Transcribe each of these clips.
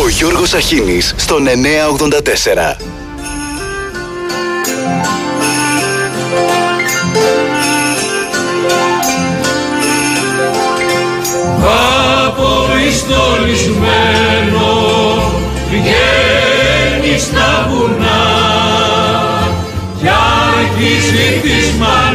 Ο Γιώργος Αχίνης στον 984. Απολυστολισμένο βγαίνεις στα βουνά κι αρχίζει τις μανούβρες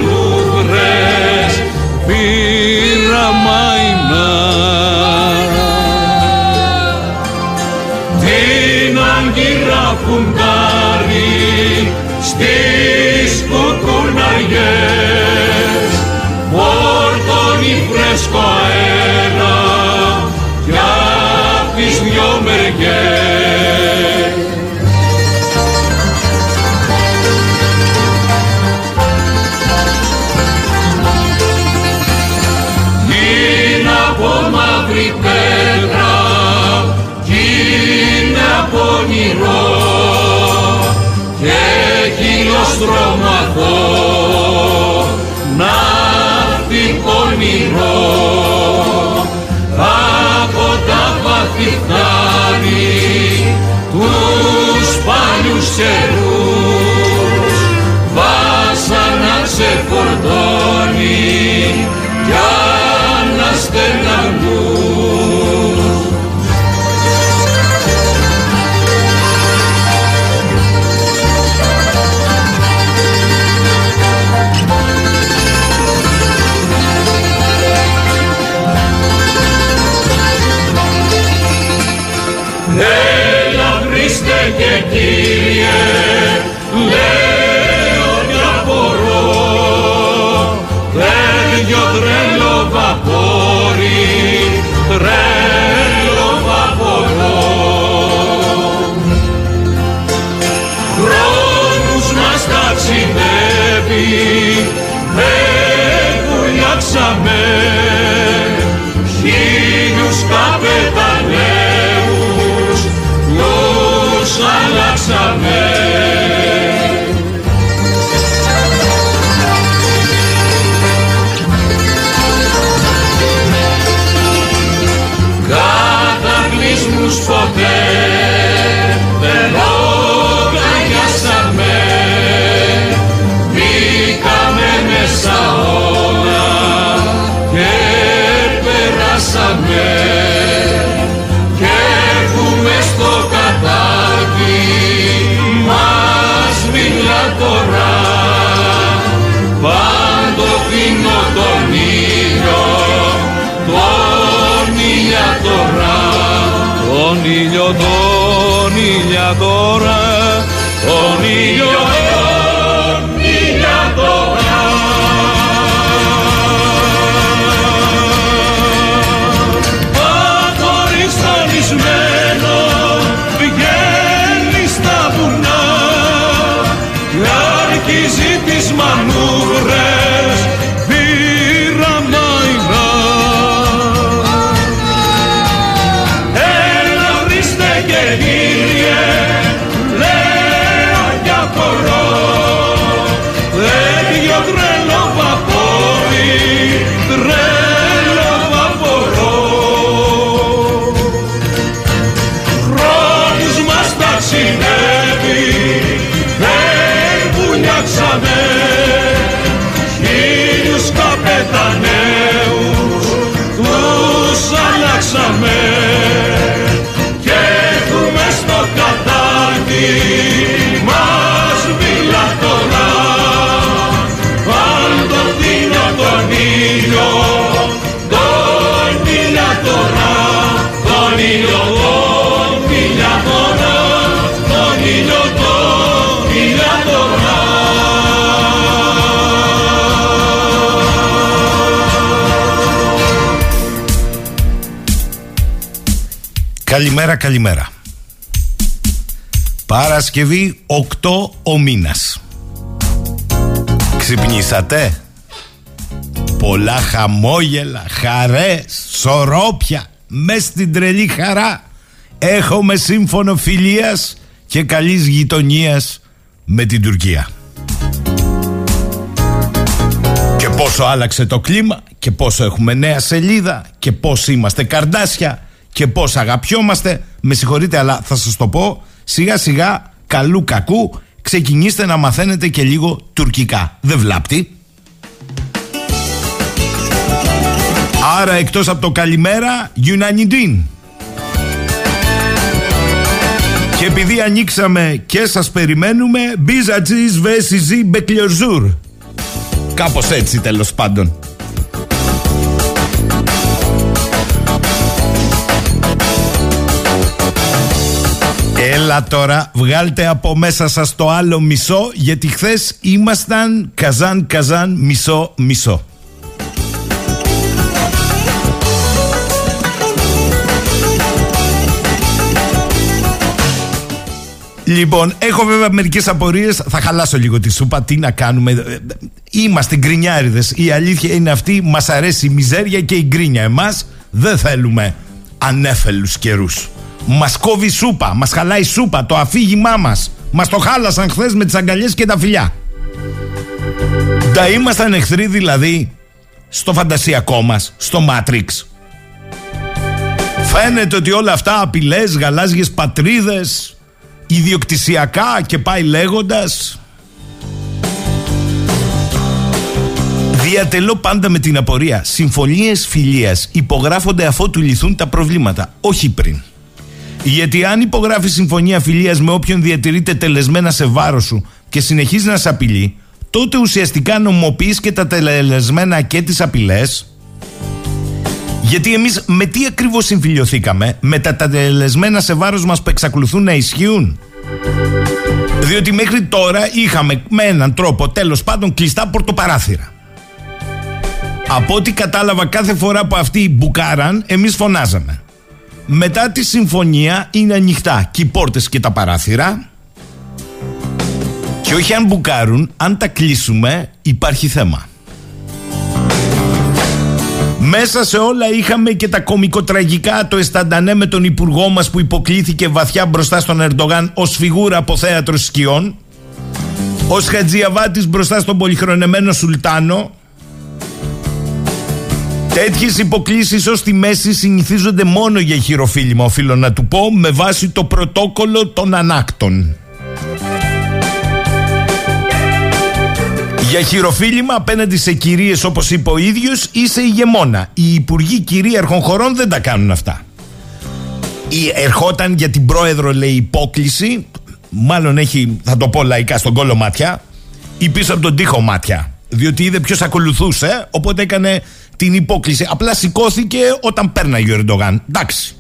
是 Κύριε, λέω κι απορώ, Τρέλιο τρέλο βαπόρι, τρέλο βαπορώ. Χρόνους μας ταξιδεύει, δεν βουλιάξαμε, χίλιους καπεταναίους, of men. Τον ήλιο τον ήλια τώρα τον ήλιο Καλημέρα, καλημέρα. Παρασκευή 8 ο μήνας. Ξυπνήσατε; Πολλά χαμόγελα, χαρές, σωρόπια, μες στην τρελή χαρά. Έχουμε σύμφωνο φιλίας και καλής γειτονίας με την Τουρκία. Και πόσο άλλαξε το κλίμα και πόσο έχουμε νέα σελίδα και πόσο είμαστε καρδάσια και πώς αγαπιόμαστε. Με συγχωρείτε, αλλά θα σας το πω σιγά σιγά, καλού κακού, ξεκινήστε να μαθαίνετε και λίγο τουρκικά. Δεν βλάπτει. Άρα εκτός από το καλημέρα, günaydın. Και επειδή ανοίξαμε και σας περιμένουμε, biz açtık ve sizi bekliyoruz. Κάπως έτσι τέλος πάντων. Έλα τώρα, βγάλτε από μέσα σας το άλλο μισό, γιατί χθες ήμασταν καζάν καζάν μισό μισό. Λοιπόν, έχω βέβαια μερικές απορίες. Θα χαλάσω λίγο τη σούπα. Τι να κάνουμε; Είμαστε γκρινιάριδες. Η αλήθεια είναι αυτή. Μας αρέσει η μιζέρια και η γκρίνια. Εμάς δεν θέλουμε ανέφελους καιρούς. Μας κόβει σούπα. Μας χαλάει σούπα. Το αφήγημά μας. Μας το χάλασαν χθες με τις αγκαλιές και τα φιλιά. Τα ήμασταν εχθροί δηλαδή στο φαντασιακό μας, στο Matrix. Φαίνεται ότι όλα αυτά απειλές, γαλάζιες πατρίδες, ιδιοκτησιακά και πάει λέγοντας Διατελώ πάντα με την απορία Συμφωνίες φιλίας υπογράφονται αφότου λυθούν τα προβλήματα Όχι πριν γιατί αν υπογράφει συμφωνία φιλίας με όποιον διατηρείται τελεσμένα σε βάρος σου και συνεχίζει να σε απειλεί, τότε ουσιαστικά νομοποιείς και τα τελεσμένα και τις απειλές γιατί εμείς με τι ακριβώς συμφιλειωθήκαμε, με τα τελεσμένα σε βάρος μας που εξακολουθούν να ισχύουν; Διότι μέχρι τώρα είχαμε με έναν τρόπο τέλος πάντων κλειστά πορτοπαράθυρα. Από ό,τι κατάλαβα κάθε φορά που αυτοί μπουκάραν, εμείς φωνάζαμε. Μετά τη συμφωνία είναι ανοιχτά και οι πόρτες και τα παράθυρα. Και όχι αν μπουκάρουν, αν τα κλείσουμε υπάρχει θέμα. Μέσα σε όλα είχαμε και τα κομικοτραγικά το αισθαντανέ με τον υπουργό μας που υποκλήθηκε βαθιά μπροστά στον Ερντογάν ως φιγούρα από θέατρο σκιών ως Χατζιαβάτης μπροστά στον πολυχρονεμένο Σουλτάνο Τέτοιες υποκλήσεις ως τη μέση συνηθίζονται μόνο για χειροφίλημα, οφείλω να του πω, με βάση το πρωτόκολλο των ανάκτων. Για χειροφίλημα απέναντι σε κυρίες όπως είπε ο ίδιος ή σε ηγεμόνα. Οι υπουργοί κυρίαρχων χωρών δεν τα κάνουν αυτά. Ή ερχόταν για την πρόεδρο, λέει, υπόκληση. Μάλλον έχει, θα το πω λαϊκά, στον κόλλο μάτια. Ή πίσω από τον τοίχο μάτια. Διότι είδε ποιος ακολουθούσε, οπότε έκανε την υπόκληση. Απλά σηκώθηκε όταν πέρναγε ο Ερντογάν. Εντάξει.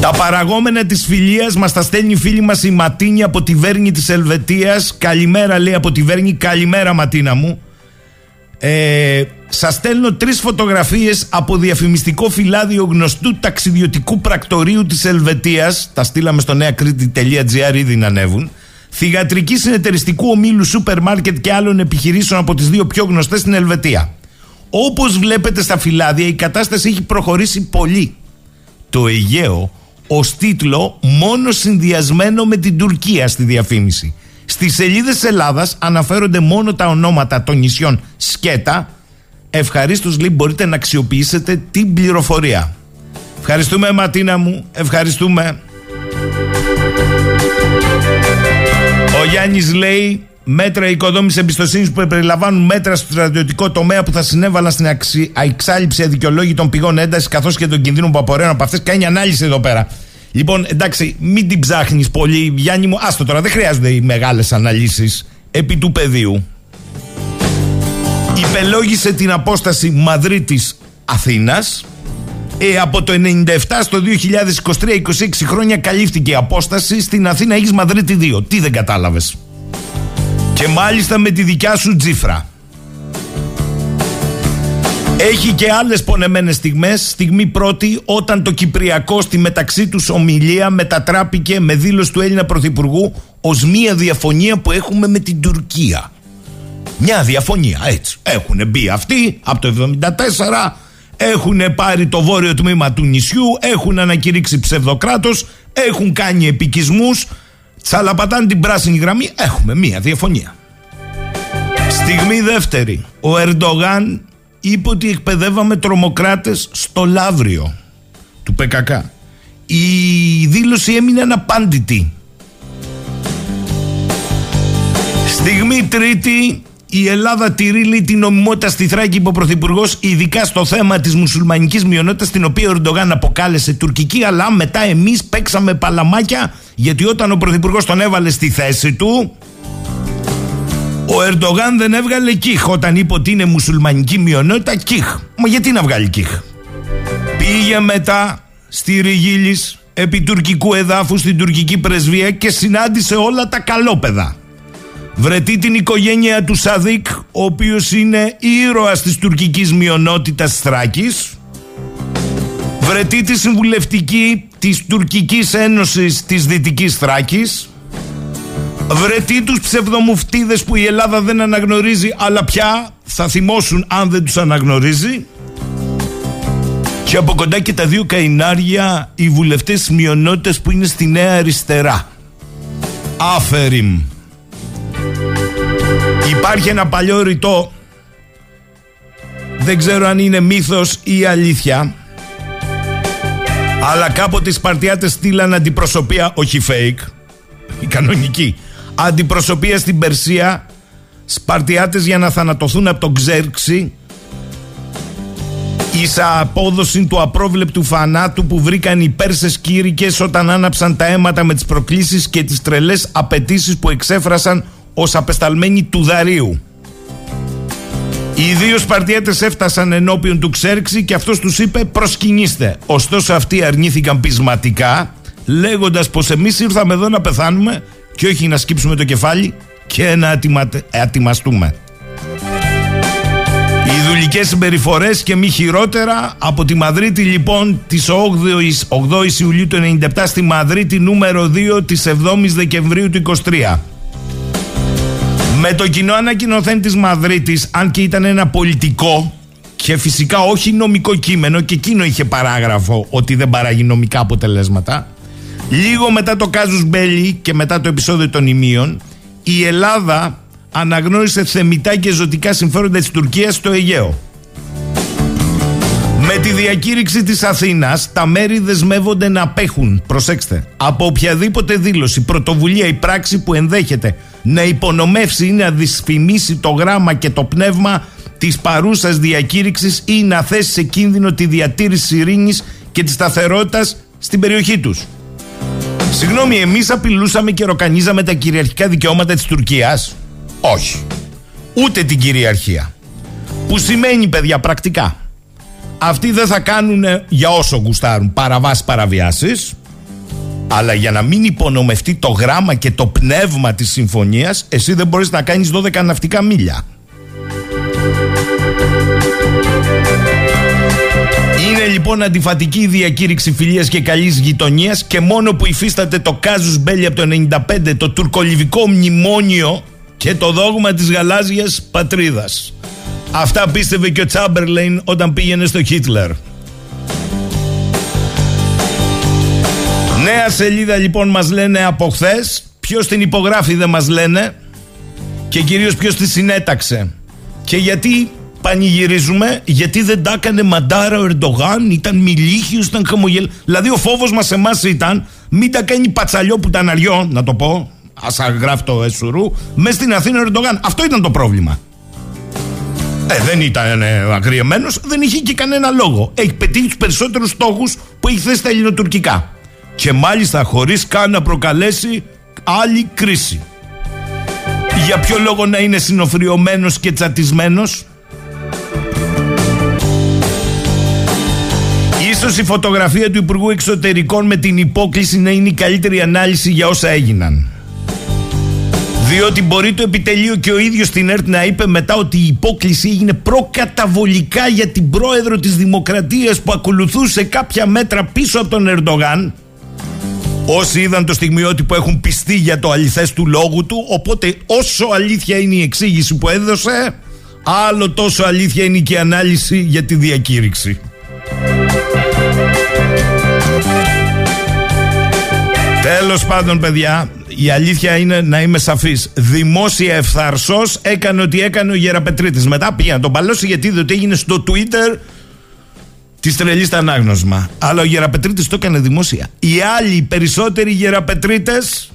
Τα παραγόμενα της φιλίας μας τα στέλνει η φίλη μας η Ματίνη από τη Βέρνη της Ελβετίας. Καλημέρα λέει από τη Βέρνη. Καλημέρα Ματίνα μου. Ε, Σας στέλνω τρεις φωτογραφίες από διαφημιστικό φυλάδιο γνωστού ταξιδιωτικού πρακτορείου της Ελβετίας. Τα στείλαμε στο νεακρήτη.gr ήδη να ανέβουν θηγατρική συνεταιριστικού ομίλου σούπερ μάρκετ και άλλων επιχειρήσεων από τις δύο πιο γνωστές στην Ελβετία. Όπως βλέπετε στα φυλάδια η κατάσταση έχει προχωρήσει πολύ. Το Αιγαίο ως τίτλο μόνο συνδυασμένο με την Τουρκία στη διαφήμιση. Στις σελίδες της Ελλάδας αναφέρονται μόνο τα ονόματα των νησιών Σκέτα. Ευχαρίστως λέει μπορείτε να αξιοποιήσετε την πληροφορία. Ευχαριστούμε Ματίνα μου, ευχαριστούμε. Γιάννης λέει μέτρα οικοδόμησης εμπιστοσύνης που περιλαμβάνουν μέτρα στο στρατιωτικό τομέα που θα συνέβαλαν στην εξάλληψη αδικαιολόγητων πηγών έντασης καθώς και των κινδύνων που απορρέουν από αυτές. Κάνει ανάλυση εδώ πέρα. Λοιπόν, εντάξει, μην την ψάχνεις πολύ, Γιάννη μου. Άστο τώρα, δεν χρειάζονται οι μεγάλες αναλύσεις επί του πεδίου. Υπελόγισε την απόσταση Μαδρίτης Αθήνας ε, από το 97 στο 2023, 26 χρόνια καλύφθηκε η απόσταση. Στην Αθήνα έχεις Μαδρίτη 2. Τι δεν κατάλαβες; Και μάλιστα με τη δικιά σου τζίφρα. Έχει και άλλες πονεμένες στιγμές. Στιγμή πρώτη, όταν το Κυπριακό στη μεταξύ τους ομιλία μετατράπηκε με δήλωση του Έλληνα Πρωθυπουργού ως μία διαφωνία που έχουμε με την Τουρκία. Μια διαφωνία, έτσι. Έχουν μπει αυτοί από το 1974 έχουν πάρει το βόρειο τμήμα του νησιού, έχουν ανακηρύξει ψευδοκράτος, έχουν κάνει επικισμούς, τσαλαπατάνε την πράσινη γραμμή, έχουμε μία διαφωνία. Στιγμή δεύτερη, ο Ερντογάν είπε ότι εκπαιδεύαμε τρομοκράτες στο Λαύριο του ΠΚΚ. Η δήλωση έμεινε αναπάντητη. Στιγμή τρίτη η Ελλάδα τηρεί λέει, την νομιμότητα στη Θράκη, είπε ο Πρωθυπουργός, ειδικά στο θέμα της μουσουλμανικής μειονότητας, την οποία ο Ερντογάν αποκάλεσε τουρκική, αλλά μετά εμείς παίξαμε παλαμάκια, γιατί όταν ο Πρωθυπουργός τον έβαλε στη θέση του, ο Ερντογάν δεν έβγαλε κύχ όταν είπε ότι είναι μουσουλμανική μειονότητα. Κύχ. Μα γιατί να βγάλει κύχ. Πήγε μετά στη Ριγίλης επί τουρκικού εδάφου στην τουρκική πρεσβεία και συνάντησε όλα τα καλόπεδα. Βρετεί την οικογένεια του Σαδίκ, ο οποίος είναι ήρωας της τουρκικής μειονότητας Θράκης. Βρετεί τη συμβουλευτική της τουρκικής ένωσης της Δυτικής Θράκης. Βρετεί τους ψευδομουφτίδες που η Ελλάδα δεν αναγνωρίζει, αλλά πια θα θυμώσουν αν δεν τους αναγνωρίζει. Και από κοντά και τα δύο καϊνάρια οι βουλευτές μειονότητες που είναι στη Νέα Αριστερά. Άφεριμ. Υπάρχει ένα παλιό ρητό. Δεν ξέρω αν είναι μύθος ή αλήθεια αλλά κάποτε οι Σπαρτιάτες στείλαν αντιπροσωπεία όχι fake η κανονική αντιπροσωπεία στην Περσία Σπαρτιάτες για να θανατωθούν από τον Ξέρξη ίσα απόδοση του απρόβλεπτου φανάτου που βρήκαν οι Πέρσες κήρυκες όταν άναψαν τα αίματα με τις προκλήσεις και τις τρελές απαιτήσεις που εξέφρασαν ως απεσταλμένοι του Δαρίου. Οι δύο Σπαρτιέτες έφτασαν ενώπιον του Ξέρξη και αυτός τους είπε προσκυνήστε. Ωστόσο αυτοί αρνήθηκαν πεισματικά λέγοντας πως εμείς ήρθαμε εδώ να πεθάνουμε και όχι να σκύψουμε το κεφάλι και να ατιμαστούμε. Οι δουλικές συμπεριφορές και μη χειρότερα από τη Μαδρίτη λοιπόν της 8 8 Ιουλίου του 97 στη Μαδρίτη νούμερο 2 της 7ης Δεκεμβρίου του 23. Με το κοινό ανακοινωθέν της Μαδρίτης, αν και ήταν ένα πολιτικό και φυσικά όχι νομικό κείμενο και εκείνο είχε παράγραφο ότι δεν παράγει νομικά αποτελέσματα, λίγο μετά το κάζους Μπέλη και μετά το επεισόδιο των ημείων, η Ελλάδα αναγνώρισε θεμητά και ζωτικά συμφέροντα της Τουρκίας στο Αιγαίο. Με τη διακήρυξη της Αθήνας τα μέρη δεσμεύονται να απέχουν, προσέξτε, από οποιαδήποτε δήλωση, πρωτοβουλία ή πράξη που ενδέχεται να υπονομεύσει ή να δυσφημίσει το γράμμα και το πνεύμα της παρούσας διακήρυξης ή να θέσει σε κίνδυνο τη διατήρηση ειρήνης και της σταθερότητας στην περιοχή τους. Συγγνώμη, εμείς απειλούσαμε και ροκανίζαμε τα κυριαρχικά δικαιώματα της Τουρκίας; Όχι. Ούτε την κυριαρχία. Που σημαίνει, παιδιά, πρακτικά αυτοί δεν θα κάνουν για όσο γουστάρουν παραβάσεις παραβιάσεις αλλά για να μην υπονομευτεί το γράμμα και το πνεύμα της συμφωνίας εσύ δεν μπορείς να κάνεις 12 ναυτικά μίλια. Είναι λοιπόν αντιφατική η διακήρυξη φιλίας και καλής γειτονίας και μόνο που υφίσταται το κάζους μπέλι από το 95 το τουρκολιβικό μνημόνιο και το δόγμα της γαλάζιας πατρίδας Αυτά πίστευε και ο Τσάμπερλεϊν όταν πήγαινε στο Χίτλερ. Νέα σελίδα λοιπόν μας λένε από χθες. Ποιος την υπογράφει δεν μας λένε. Και κυρίως ποιος τη συνέταξε. Και γιατί πανηγυρίζουμε, γιατί δεν τα έκανε μαντάρα ο Ερντογάν, ήταν μιλίχιος, ήταν χαμογελ. Δηλαδή ο φόβος μας εμάς ήταν μην τα κάνει πατσαλιό που ήταν αριό, να το πω, ας γράφει το Εσουρού, μέσα στην Αθήνα ο Ερντογάν. Αυτό ήταν το πρόβλημα. Ε, δεν ήταν ε, αγριεμένος, δεν είχε και κανένα λόγο. Έχει πετύχει τους περισσότερους στόχους που έχει θέσει στα ελληνοτουρκικά. Και μάλιστα χωρίς καν να προκαλέσει άλλη κρίση. Για ποιο λόγο να είναι συνοφριωμένο και τσατισμένος; Ίσως η φωτογραφία του Υπουργού Εξωτερικών με την υπόκληση να είναι η καλύτερη ανάλυση για όσα έγιναν. Διότι μπορεί το επιτελείο και ο ίδιος στην ΕΡΤ να είπε μετά ότι η υπόκληση έγινε προκαταβολικά για την πρόεδρο της Δημοκρατίας που ακολουθούσε κάποια μέτρα πίσω από τον Ερντογάν. Όσοι είδαν το στιγμιότυπο έχουν πιστεί για το αληθές του λόγου του Οπότε όσο αλήθεια είναι η εξήγηση που έδωσε Άλλο τόσο αλήθεια είναι και η ανάλυση για τη διακήρυξη Τέλος πάντων παιδιά η αλήθεια είναι να είμαι σαφής. Δημόσια ευθαρσός έκανε ότι έκανε ο Γεραπετρίτης. Μετά πήγε να τον παλώσει γιατί είδε ότι έγινε στο Twitter τη τρελή τα ανάγνωσμα. Αλλά ο Γεραπετρίτης το έκανε δημόσια. Οι άλλοι, οι περισσότεροι Γεραπετρίτες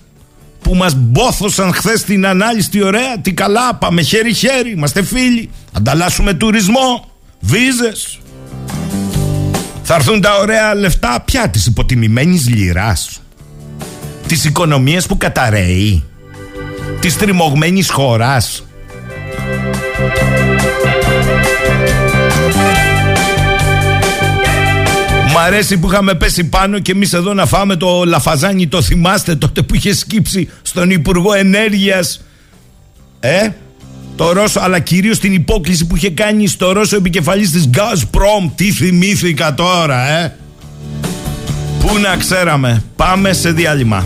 που μας μπόθωσαν χθες την ανάλυση τι ωραία, τι καλά, πάμε χέρι-χέρι, είμαστε φίλοι, ανταλλάσσουμε τουρισμό, βίζες. Θα έρθουν τα ωραία λεφτά πια της υποτιμημένης λιράς, της οικονομίας που καταραίει, της τριμωγμένης χώρας. Μ' αρέσει που είχαμε πέσει πάνω και εμείς εδώ να φάμε το λαφαζάνι, το θυμάστε τότε που είχε σκύψει στον Υπουργό Ενέργειας; Ε, το Ρώσο, αλλά κυρίως την υπόκληση που είχε κάνει στο Ρώσο επικεφαλής της Gazprom. Τι θυμήθηκα τώρα, ε. Πού να ξέραμε. Πάμε σε διάλειμμα.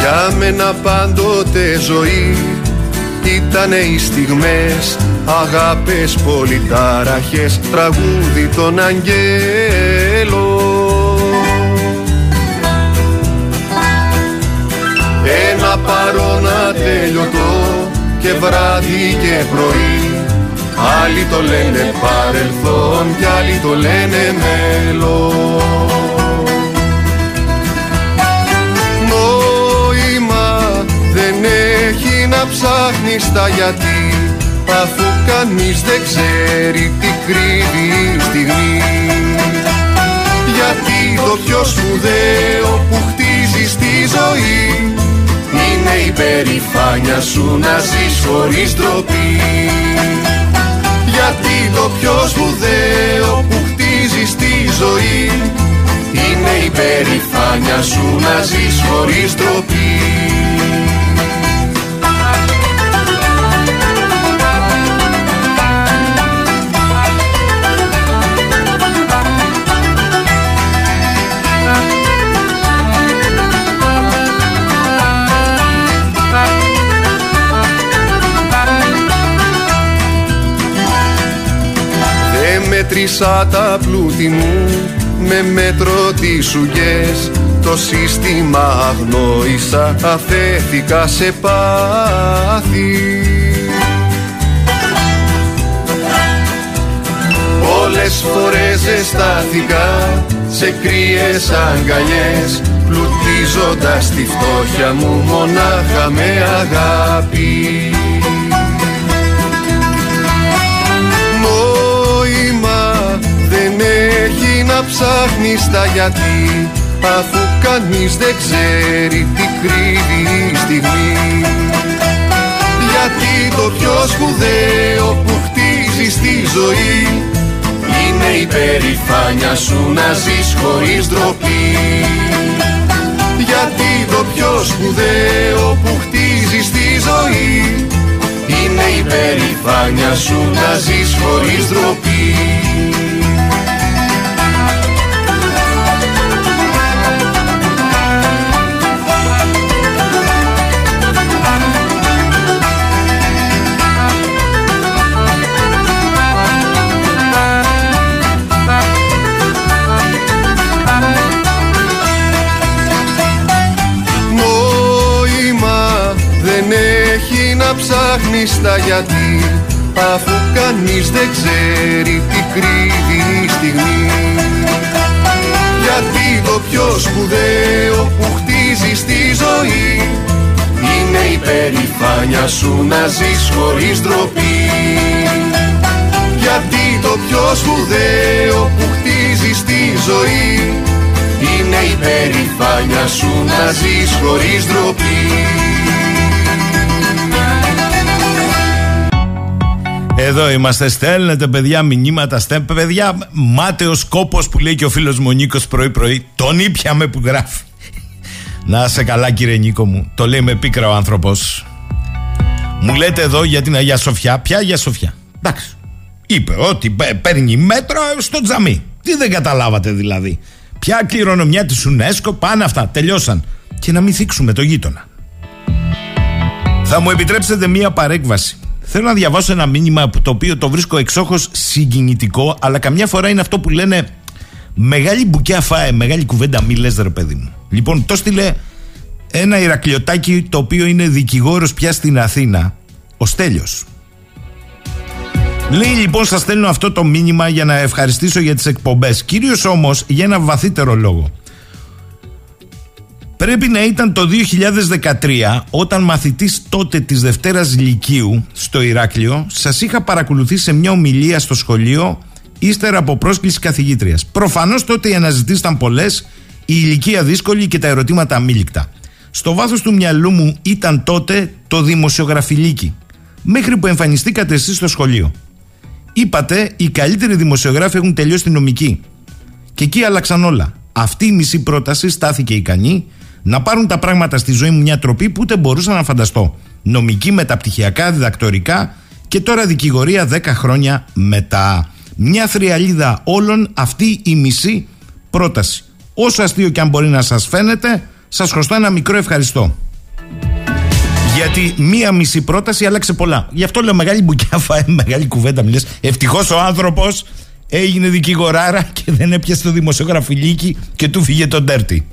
Για μένα πάντοτε ζωή Ήτανε οι στιγμές Αγάπες πολυτάραχες Τραγούδι των αγγέλων παρόν ατέλειωτο Και βράδυ και πρωί. Άλλοι το λένε παρελθόν Κι άλλοι το λένε μέλλον. Να ψάχνεις τα γιατί αφού κανείς δεν ξέρει τι κρύβει η στιγμή. Γιατί το πιο σπουδαίο που χτίζεις στη ζωή είναι η περηφάνια σου να ζεις χωρίς ντροπή. Γιατί το πιο σπουδαίο που χτίζεις στη ζωή είναι η περηφάνια σου να ζεις χωρίς ντροπή μέτρησα τα πλούτη μου με μέτρο τις σουγές το σύστημα αγνόησα αφέθηκα σε πάθη. Πολλές φορές ζεστάθηκα σε κρύες αγκαλιές πλουτίζοντας τη φτώχεια μου μονάχα με αγάπη ψάχνεις τα γιατί αφού κανείς δεν ξέρει τι κρύβει η στιγμή. Γιατί το πιο σπουδαίο που χτίζεις στη ζωή είναι η περηφάνια σου να ζεις χωρίς ντροπή. Γιατί το πιο σπουδαίο που χτίζεις στη ζωή είναι η περηφάνια σου να ζεις χωρίς ντροπή ψάχνεις τα γιατί αφού κανείς δεν ξέρει τι κρύβει η στιγμή. Γιατί το πιο σπουδαίο που χτίζει στη ζωή είναι η περηφάνια σου να ζεις χωρίς ντροπή. Γιατί το πιο σπουδαίο που χτίζει στη ζωή είναι η περηφάνια σου να ζεις χωρίς ντροπή Εδώ είμαστε. Στέλνετε παιδιά μηνύματα. Στέλνετε παιδιά. Μάταιο κόπο που λέει και ο φίλος μου ο Νίκος πρωί-πρωί. Τον ήπιαμε που γράφει. Να σε καλά κύριε Νίκο μου. Το λέει με πίκρα ο άνθρωπος. Μου λέτε εδώ για την Αγία Σοφιά. Ποια Αγία Σοφιά; Εντάξει. Είπε ότι παίρνει μέτρο στο τζαμί. Τι δεν καταλάβατε δηλαδή. Ποια κληρονομιά της UNESCO. Πάνε αυτά. Τελειώσαν. Και να μην θίξουμε το γείτονα. Θα μου επιτρέψετε μία παρέκβαση. Θέλω να διαβάσω ένα μήνυμα το οποίο το βρίσκω εξόχως συγκινητικό, αλλά καμιά φορά είναι αυτό που λένε μεγάλη μπουκιά φάε, μεγάλη κουβέντα μη λες ρε παιδί μου. Λοιπόν, το στείλε ένα Ηρακλειωτάκι το οποίο είναι δικηγόρος πια στην Αθήνα, ο Στέλιος. Λέει λοιπόν σας στέλνω αυτό το μήνυμα για να ευχαριστήσω για τις εκπομπές. Κυρίως όμως για ένα βαθύτερο λόγο. Πρέπει να ήταν το 2013 όταν μαθητής τότε της Δευτέρας Λυκείου στο Ηράκλειο σας είχα παρακολουθήσει σε μια ομιλία στο σχολείο ύστερα από πρόσκληση καθηγήτριας. Προφανώς τότε οι αναζητήσεις ήταν πολλές, η ηλικία δύσκολη και τα ερωτήματα αμήλικτα. Στο βάθος του μυαλού μου ήταν τότε το δημοσιογραφιλίκι μέχρι που εμφανιστήκατε εσείς στο σχολείο. Είπατε οι καλύτεροι δημοσιογράφοι έχουν τελειώσει τη νομική. Και εκεί άλλαξαν όλα. Αυτή η μισή πρόταση στάθηκε ικανή να πάρουν τα πράγματα στη ζωή μου μια τροπή που ούτε μπορούσα να φανταστώ. Νομική, μεταπτυχιακά, διδακτορικά και τώρα δικηγορία 10 χρόνια μετά. Μια θριαλίδα όλων αυτή η μισή πρόταση. Όσο αστείο και αν μπορεί να σας φαίνεται, σας χρωστώ ένα μικρό ευχαριστώ. Γιατί μία μισή πρόταση άλλαξε πολλά. Γι' αυτό λέω μεγάλη μπουκιά, φάει μεγάλη κουβέντα. Μιλές. Ευτυχώς ο άνθρωπος έγινε δικηγοράρα και δεν έπιασε το δημοσιογραφιλίκι και του φύγε τον τέρτη.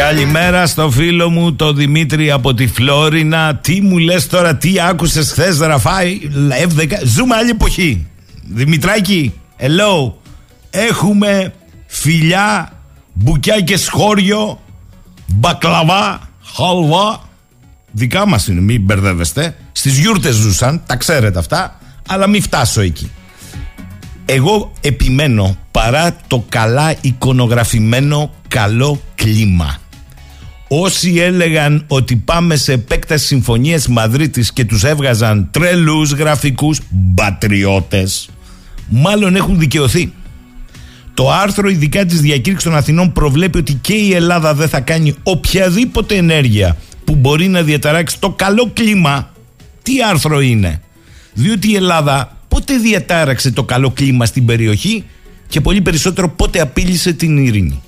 Καλημέρα στο φίλο μου το Δημήτρη από τη Φλόρινα. Τι μου λες τώρα, τι άκουσες χθες Ραφάη, F10, ζούμε άλλη εποχή. Δημητράκη, hello. Έχουμε φιλιά, μπουκιά και σχόριο, μπακλαβά, χαλβά. Δικά μας είναι, μην μπερδεύεστε. Στις γιούρτες ζούσαν, τα ξέρετε αυτά, αλλά μην φτάσω εκεί. Εγώ επιμένω παρά το καλά εικονογραφημένο καλό κλίμα. Όσοι έλεγαν ότι πάμε σε επέκταση συμφωνίες Μαδρίτης και τους έβγαζαν τρελούς γραφικούς μπατριώτες, μάλλον έχουν δικαιωθεί. Το άρθρο ειδικά της διακήρυξης των Αθηνών προβλέπει ότι και η Ελλάδα δεν θα κάνει οποιαδήποτε ενέργεια που μπορεί να διαταράξει το καλό κλίμα. Τι άρθρο είναι; Διότι η Ελλάδα πότε διατάραξε το καλό κλίμα στην περιοχή και πολύ περισσότερο πότε απείλησε την ειρήνη.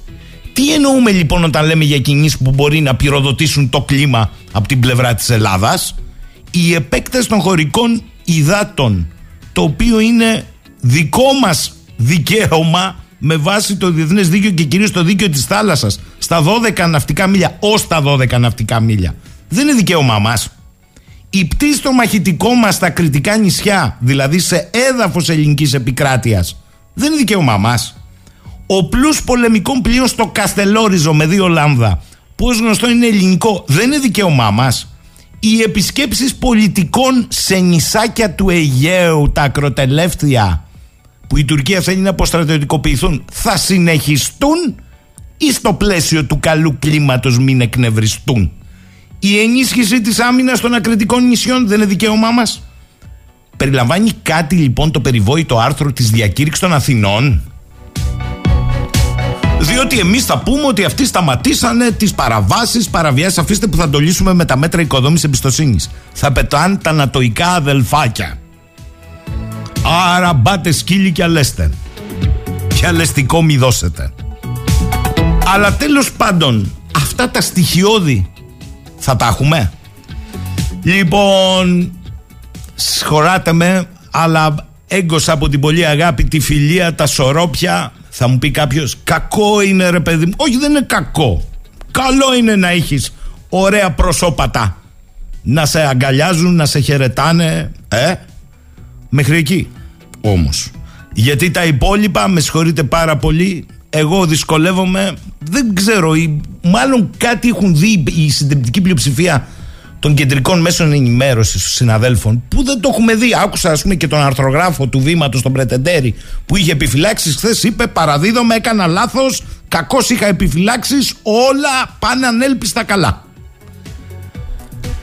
Τι εννοούμε λοιπόν όταν λέμε για κινήσεις που μπορεί να πυροδοτήσουν το κλίμα από την πλευρά της Ελλάδας; Η επέκταση των χωρικών υδάτων το οποίο είναι δικό μας δικαίωμα με βάση το διεθνές δίκαιο και κυρίως το δίκαιο της θάλασσας στα 12 ναυτικά μίλια ως τα 12 ναυτικά μίλια. Δεν είναι δικαίωμά μας. Η πτήση στο μαχητικό μας στα κριτικά νησιά δηλαδή σε έδαφος ελληνικής επικράτειας δεν είναι δικαίωμά μας ο πλούς πολεμικών πλοίων στο Καστελόριζο με δύο λάμδα, που ως γνωστό είναι ελληνικό, δεν είναι δικαίωμά μας. Οι επισκέψεις πολιτικών σε νησάκια του Αιγαίου, τα ακροτελεύθια, που η Τουρκία θέλει να αποστρατιωτικοποιηθούν, θα συνεχιστούν ή στο πλαίσιο του καλού κλίματος μην εκνευριστούν; Η ενίσχυση της άμυνας των ακριτικών νησιών δεν είναι δικαίωμά μας; Περιλαμβάνει κάτι λοιπόν το περιβόητο άρθρο της διακήρυξης των Αθηνών; Διότι εμείς θα πούμε ότι αυτοί σταματήσανε τις παραβάσεις, παραβιάσεις. Αφήστε που θα το λύσουμε με τα μέτρα οικοδόμησης εμπιστοσύνης. Θα πετάνε τα νατοϊκά αδελφάκια. Άρα μπάτε σκύλι και αλέστε. Και αλεστικό μη δώσετε. Αλλά τέλος πάντων, αυτά τα στοιχειώδη θα τα έχουμε. Λοιπόν, σχωράτε με, αλλά έγκωσα από την πολύ αγάπη τη φιλία, τα σωρόπια, θα μου πει κάποιος, κακό είναι ρε παιδί μου. Όχι, δεν είναι κακό. Καλό είναι να έχεις ωραία προσώπατα. Να σε αγκαλιάζουν, να σε χαιρετάνε. Ε, μέχρι εκεί όμως. Γιατί τα υπόλοιπα, με συγχωρείτε πάρα πολύ, εγώ δυσκολεύομαι, δεν ξέρω, μάλλον κάτι έχουν δει η συντριπτική πλειοψηφία των κεντρικών μέσων ενημέρωσης των συναδέλφων που δεν το έχουμε δει. Άκουσα, ας πούμε, και τον αρθρογράφο του βήματος, τον Πρετεντέρη, που είχε επιφυλάξεις χθες. Είπε: Παραδίδομαι, έκανα λάθος. Κακώς είχα επιφυλάξεις. Όλα πάνε ανέλπιστα καλά.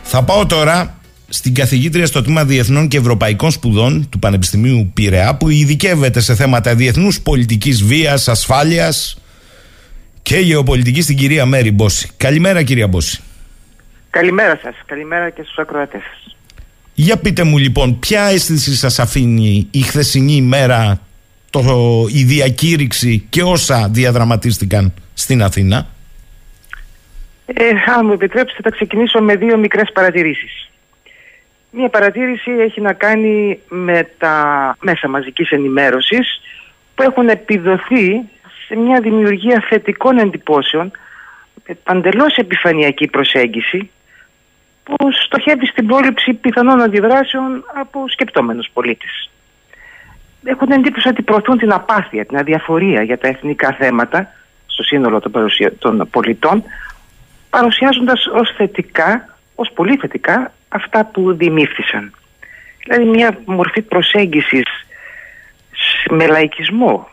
Θα πάω τώρα στην καθηγήτρια στο τμήμα Διεθνών και Ευρωπαϊκών Σπουδών του Πανεπιστημίου Πειραιά, που ειδικεύεται σε θέματα διεθνούς πολιτικής βίας, ασφάλειας και γεωπολιτικής στην κυρία Μέρη Μπόση. Καλημέρα, κυρία Μπόση. Καλημέρα σας. Καλημέρα και στους ακροατές σας. Για πείτε μου λοιπόν, ποια αίσθηση σας αφήνει η χθεσινή ημέρα, το, η διακήρυξη και όσα διαδραματίστηκαν στην Αθήνα; Ε, αν μου επιτρέψετε θα ξεκινήσω με δύο μικρές παρατηρήσεις. Μία παρατήρηση έχει να κάνει με τα μέσα μαζικής ενημέρωσης που έχουν επιδοθεί σε μια δημιουργία θετικών εντυπώσεων με παντελώς επιφανειακή προσέγγιση που στοχεύει στην πρόληψη πιθανών αντιδράσεων από σκεπτόμενους πολίτες. Έχουν εντύπωση ότι προωθούν την απάθεια, την αδιαφορία για τα εθνικά θέματα στο σύνολο των, των πολιτών παρουσιάζοντας ως θετικά, ως πολύ θετικά αυτά που δημήφθησαν. Δηλαδή μια μορφή προσέγγισης με λαϊκισμό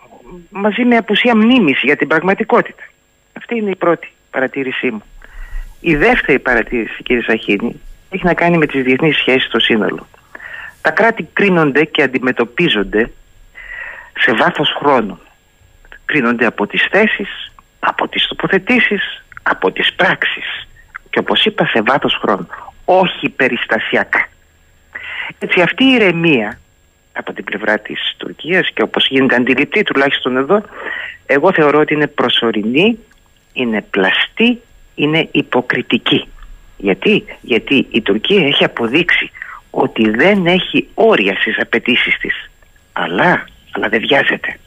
μαζί με απουσία μνήμης για την πραγματικότητα. Αυτή είναι η πρώτη παρατήρησή μου. Η δεύτερη παρατήρηση κύριε Σαχίνη έχει να κάνει με τις διεθνείς σχέσεις στο σύνολο. Τα κράτη κρίνονται και αντιμετωπίζονται σε βάθος χρόνου. Κρίνονται από τις θέσεις, από τις τοποθετήσεις, από τις πράξεις και όπως είπα σε βάθος χρόνου όχι περιστασιακά έτσι αυτή η ηρεμία από την πλευρά της Τουρκίας και όπως γίνεται αντιληπτή τουλάχιστον εδώ εγώ θεωρώ ότι είναι προσωρινή είναι πλαστή είναι υποκριτική γιατί, γιατί η Τουρκία έχει αποδείξει ότι δεν έχει όρια στις απαιτήσεις της αλλά, αλλά δεν βιάζεται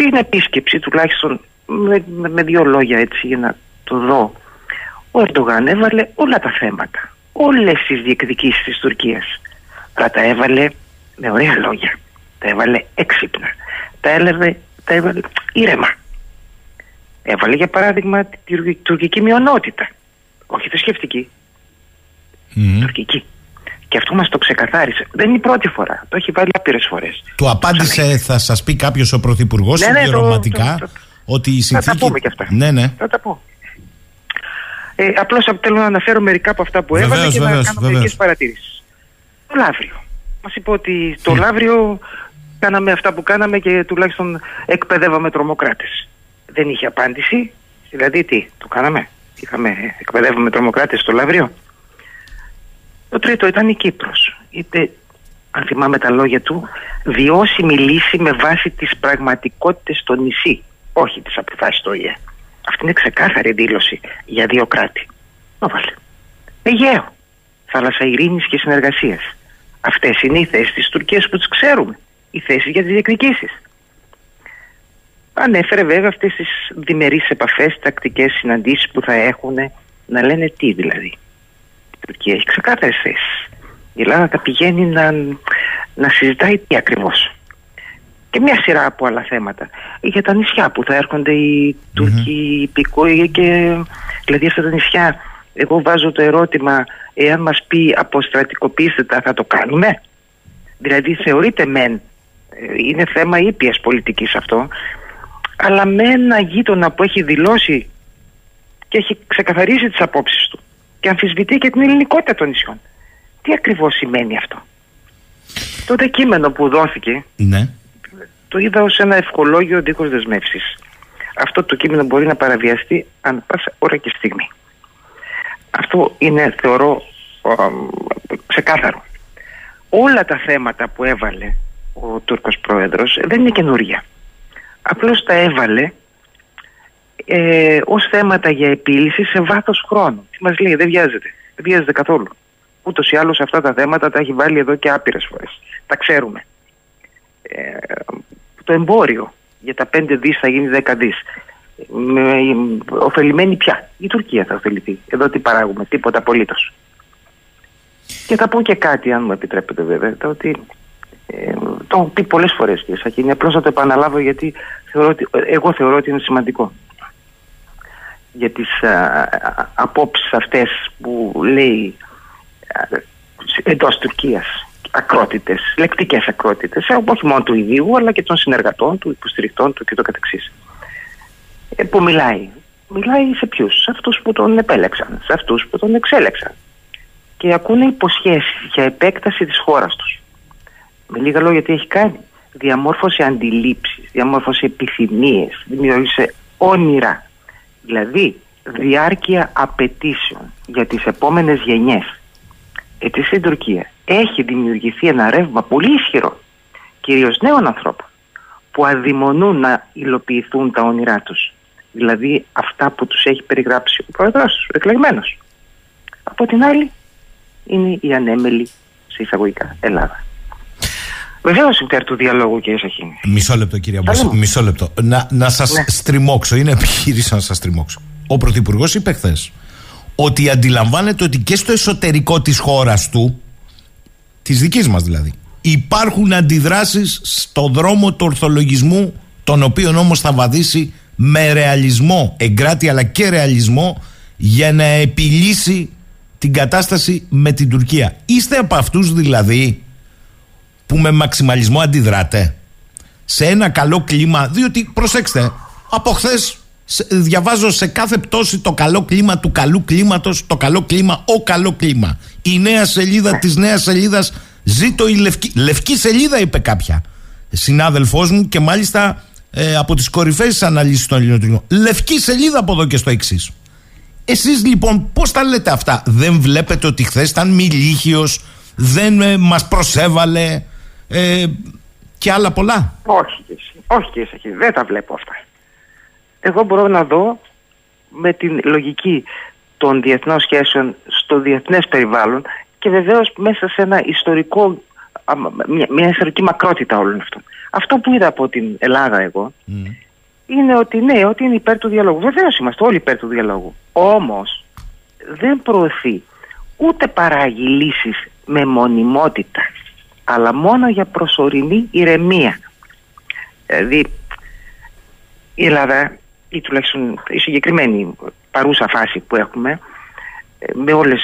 στην επίσκεψη τουλάχιστον με, με, δύο λόγια έτσι για να το δω. Ο Ερντογάν έβαλε όλα τα θέματα, όλες τις διεκδικήσεις της Τουρκίας. Αλλά τα έβαλε με ωραία λόγια, τα έβαλε έξυπνα, τα, έλαβε, τα έβαλε ήρεμα. Έβαλε για παράδειγμα τη τουρκική μειονότητα, όχι θρησκευτική, mm. τουρκική. Και αυτό μας το ξεκαθάρισε. Δεν είναι η πρώτη φορά. Το έχει βάλει άπειρες φορές. Του απάντησε, θα σας πει κάποιος ο Πρωθυπουργός, ναι, ναι, συμπληρωματικά. Το, το, το, ότι η συνθήκη... Θα τα πούμε και αυτά. Ναι, ναι. Θα τα πω. Ε, Απλώς θέλω να αναφέρω μερικά από αυτά που έβαλε και βεβαίως, να κάνω μερικές παρατηρήσεις. Το Λαύριο. Μας είπε ότι το Λαύριο κάναμε αυτά που κάναμε και τουλάχιστον εκπαιδεύαμε τρομοκράτες. Δεν είχε απάντηση. Δηλαδή τι, το κάναμε; Είχαμε, εκπαιδεύαμε τρομοκράτες στο Λαύριο. Το τρίτο ήταν η Κύπρος. Είπε, αν θυμάμαι τα λόγια του, βιώσιμη λύση με βάση τις πραγματικότητες στο νησί όχι τις αποφάσεις του ΟΗΕ. Αυτή είναι ξεκάθαρη δήλωση για δύο κράτη. Το βάλε. Αιγαίο. Θάλασσα ειρήνης και συνεργασίας. Αυτές είναι οι θέσεις της Τουρκίας που τις ξέρουμε. Οι θέσεις για τις διεκδικήσεις. Ανέφερε βέβαια αυτές τις διμερείς επαφές, τακτικές συναντήσεις που θα έχουν να λένε τι δηλαδή. Η Τουρκία έχει ξεκάθαρες θέσεις. Η Ελλάδα τα πηγαίνει να, να συζητάει τι ακριβώς και μια σειρά από άλλα θέματα. Για τα νησιά που θα έρχονται οι Τούρκοι υπηκόοι και δηλαδή αυτά τα νησιά εγώ βάζω το ερώτημα εάν μας πει αποστρατικοποιήστε τα θα το κάνουμε; Δηλαδή θεωρείται μεν ε, είναι θέμα ήπιας πολιτικής αυτό αλλά με ένα γείτονα που έχει δηλώσει και έχει ξεκαθαρίσει τις απόψεις του και αμφισβητεί και την ελληνικότητα των νησιών. Τι ακριβώς σημαίνει αυτό; Το κείμενο που δόθηκε ναι το είδα ως ένα ευχολόγιο δίχως δεσμεύσεις. Αυτό το κείμενο μπορεί να παραβιαστεί αν πάσα ώρα και στιγμή. Αυτό είναι θεωρώ ξεκάθαρο. Όλα τα θέματα που έβαλε ο Τούρκος Πρόεδρος δεν είναι καινούργια. Απλώς τα έβαλε ε, ως θέματα για επίλυση σε βάθος χρόνου. Τι μας λέει, δεν βιάζεται. Δεν βιάζεται καθόλου. Ούτως ή άλλως αυτά τα θέματα τα έχει βάλει εδώ και άπειρες φορές. Τα ξέρουμε. Ε, το εμπόριο για τα 5 δις θα γίνει 10 δις. Με, ωφελημένη πια. Η Τουρκία θα ωφεληθεί. Εδώ τι παράγουμε, τίποτα απολύτως. Και θα πω και κάτι, αν μου επιτρέπετε βέβαια, το ότι ε, το έχω πει πολλές φορές κύριε Σακίνη, απλώς να το επαναλάβω γιατί θεωρώ ότι, εγώ θεωρώ ότι είναι σημαντικό. Για τις απόψεις αυτές που λέει εντός Τουρκίας ακρότητες, λεκτικές ακρότητες, ε, όχι μόνο του ιδίου αλλά και των συνεργατών του, υποστηρικτών του κ.ο.κ. Ε, που μιλάει. Μιλάει σε ποιους, σε αυτούς που τον επέλεξαν, σε αυτούς που τον εξέλεξαν. Και ακούνε υποσχέσεις για επέκταση της χώρας τους. Με λίγα λόγια, τι έχει κάνει. Διαμόρφωσε αντιλήψεις, διαμόρφωσε επιθυμίες, δημιούργησε όνειρα. Δηλαδή, διάρκεια απαιτήσεων για τις επόμενες γενιές έτσι στην Τουρκία έχει δημιουργηθεί ένα ρεύμα πολύ ισχυρό, κυρίως νέων ανθρώπων, που αδειμονούν να υλοποιηθούν τα όνειρά τους. Δηλαδή αυτά που τους έχει περιγράψει ο πρόεδρος τους, ο εκλεγμένος. Από την άλλη είναι η ανέμελη σε εισαγωγικά Ελλάδα. Βεβαίως υπέρ του διαλόγου, κύριε Σαχίνη. Μισό λεπτό, κύριε Μπόση. Μισό λεπτό. Να, να σας ναι. στριμώξω. Είναι επιχείρηση να σας στριμώξω. Ο Πρωθυπουργός είπε χθες ότι αντιλαμβάνεται ότι και στο εσωτερικό της χώρας του, της δικής μας δηλαδή, υπάρχουν αντιδράσεις στο δρόμο του ορθολογισμού, τον οποίο όμως θα βαδίσει με ρεαλισμό, εγκράτη αλλά και ρεαλισμό, για να επιλύσει την κατάσταση με την Τουρκία. Είστε από αυτούς δηλαδή που με μαξιμαλισμό αντιδράτε σε ένα καλό κλίμα, διότι προσέξτε, από χθες διαβάζω σε κάθε πτώση το καλό κλίμα του καλού κλίματος, το καλό κλίμα, ο καλό κλίμα. Η νέα σελίδα της νέας σελίδας, ζήτω η λευκή, λευκή σελίδα είπε κάποια συνάδελφός μου και μάλιστα ε, από τις κορυφαίες αναλύσεις των ελληνικών. Λευκή σελίδα από εδώ και στο εξής. Εσείς λοιπόν πώς τα λέτε αυτά, δεν βλέπετε ότι χθες ήταν μιλίχιος, δεν ε, μας προσέβαλε, ε, και άλλα πολλά; Όχι, όχι κύριε δεν τα βλέπω αυτά. Εγώ μπορώ να δω με την λογική των διεθνών σχέσεων στο διεθνές περιβάλλον και βεβαίως μέσα σε ένα ιστορικό, μια, μια ιστορική μακρότητα όλων αυτών. Αυτό που είδα από την Ελλάδα εγώ είναι ότι ναι, ότι είναι υπέρ του διαλόγου. Βεβαίως είμαστε όλοι υπέρ του διαλόγου. Όμως δεν προωθεί ούτε παράγει λύσεις με μονιμότητα αλλά μόνο για προσωρινή ηρεμία. Δηλαδή η Ελλάδα ή τουλάχιστον η συγκεκριμένη παρούσα φάση που έχουμε ε, με όλες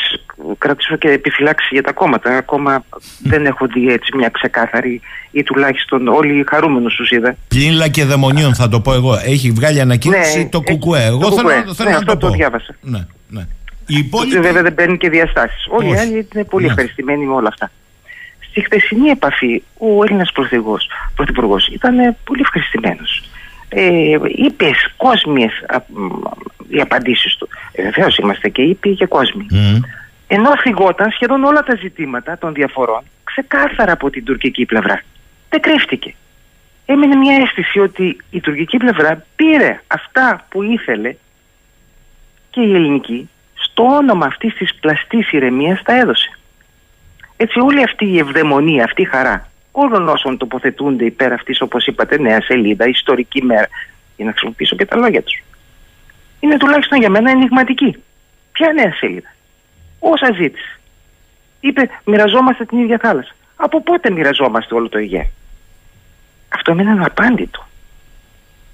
κρατήσω και επιφυλάξεις για τα κόμματα. Ακόμα δεν έχω δει έτσι μια ξεκάθαρη ή τουλάχιστον όλοι οι χαρούμενους τους είδα. Πλήνλα και δαιμονίων θα το πω εγώ. Έχει βγάλει ανακοίνωση ναι, το κουκουέ. Εγώ το θέλω, κουκουέ. θέλω ναι, να το, το πω. διάβασα. Ναι, ναι. Οι υπόλοιποι... Βέβαια δεν παίρνει και διαστάσεις. Όλοι οι άλλοι είναι πολύ ναι. ευχαριστημένοι με όλα αυτά Στη χθεσινή επαφή ο Έλληνας Πρωθυπουργός ήταν πολύ ευχαριστημένος. Ε, είπες κόσμιες οι απαντήσεις του. Ε, Βεβαίως είμαστε και είπε και κόσμοι. Mm. Ενώ φυγόταν σχεδόν όλα τα ζητήματα των διαφορών ξεκάθαρα από την τουρκική πλευρά. Δεν κρύφτηκε. Έμεινε μια αίσθηση ότι η τουρκική πλευρά πήρε αυτά που ήθελε και η ελληνική στο όνομα αυτής της πλαστής ηρεμίας τα έδωσε. Έτσι όλη αυτή η ευδαιμονία, αυτή η χαρά όλων όσων τοποθετούνται υπέρ αυτής όπως είπατε νέα σελίδα, ιστορική μέρα για να χρησιμοποιήσω και τα λόγια τους είναι τουλάχιστον για μένα ενηγματική. Ποια νέα σελίδα; Όσα ζήτησε. Είπε μοιραζόμαστε την ίδια θάλασσα. Από πότε μοιραζόμαστε όλο το Αιγαίο; Αυτό είναι ένα απάντητο.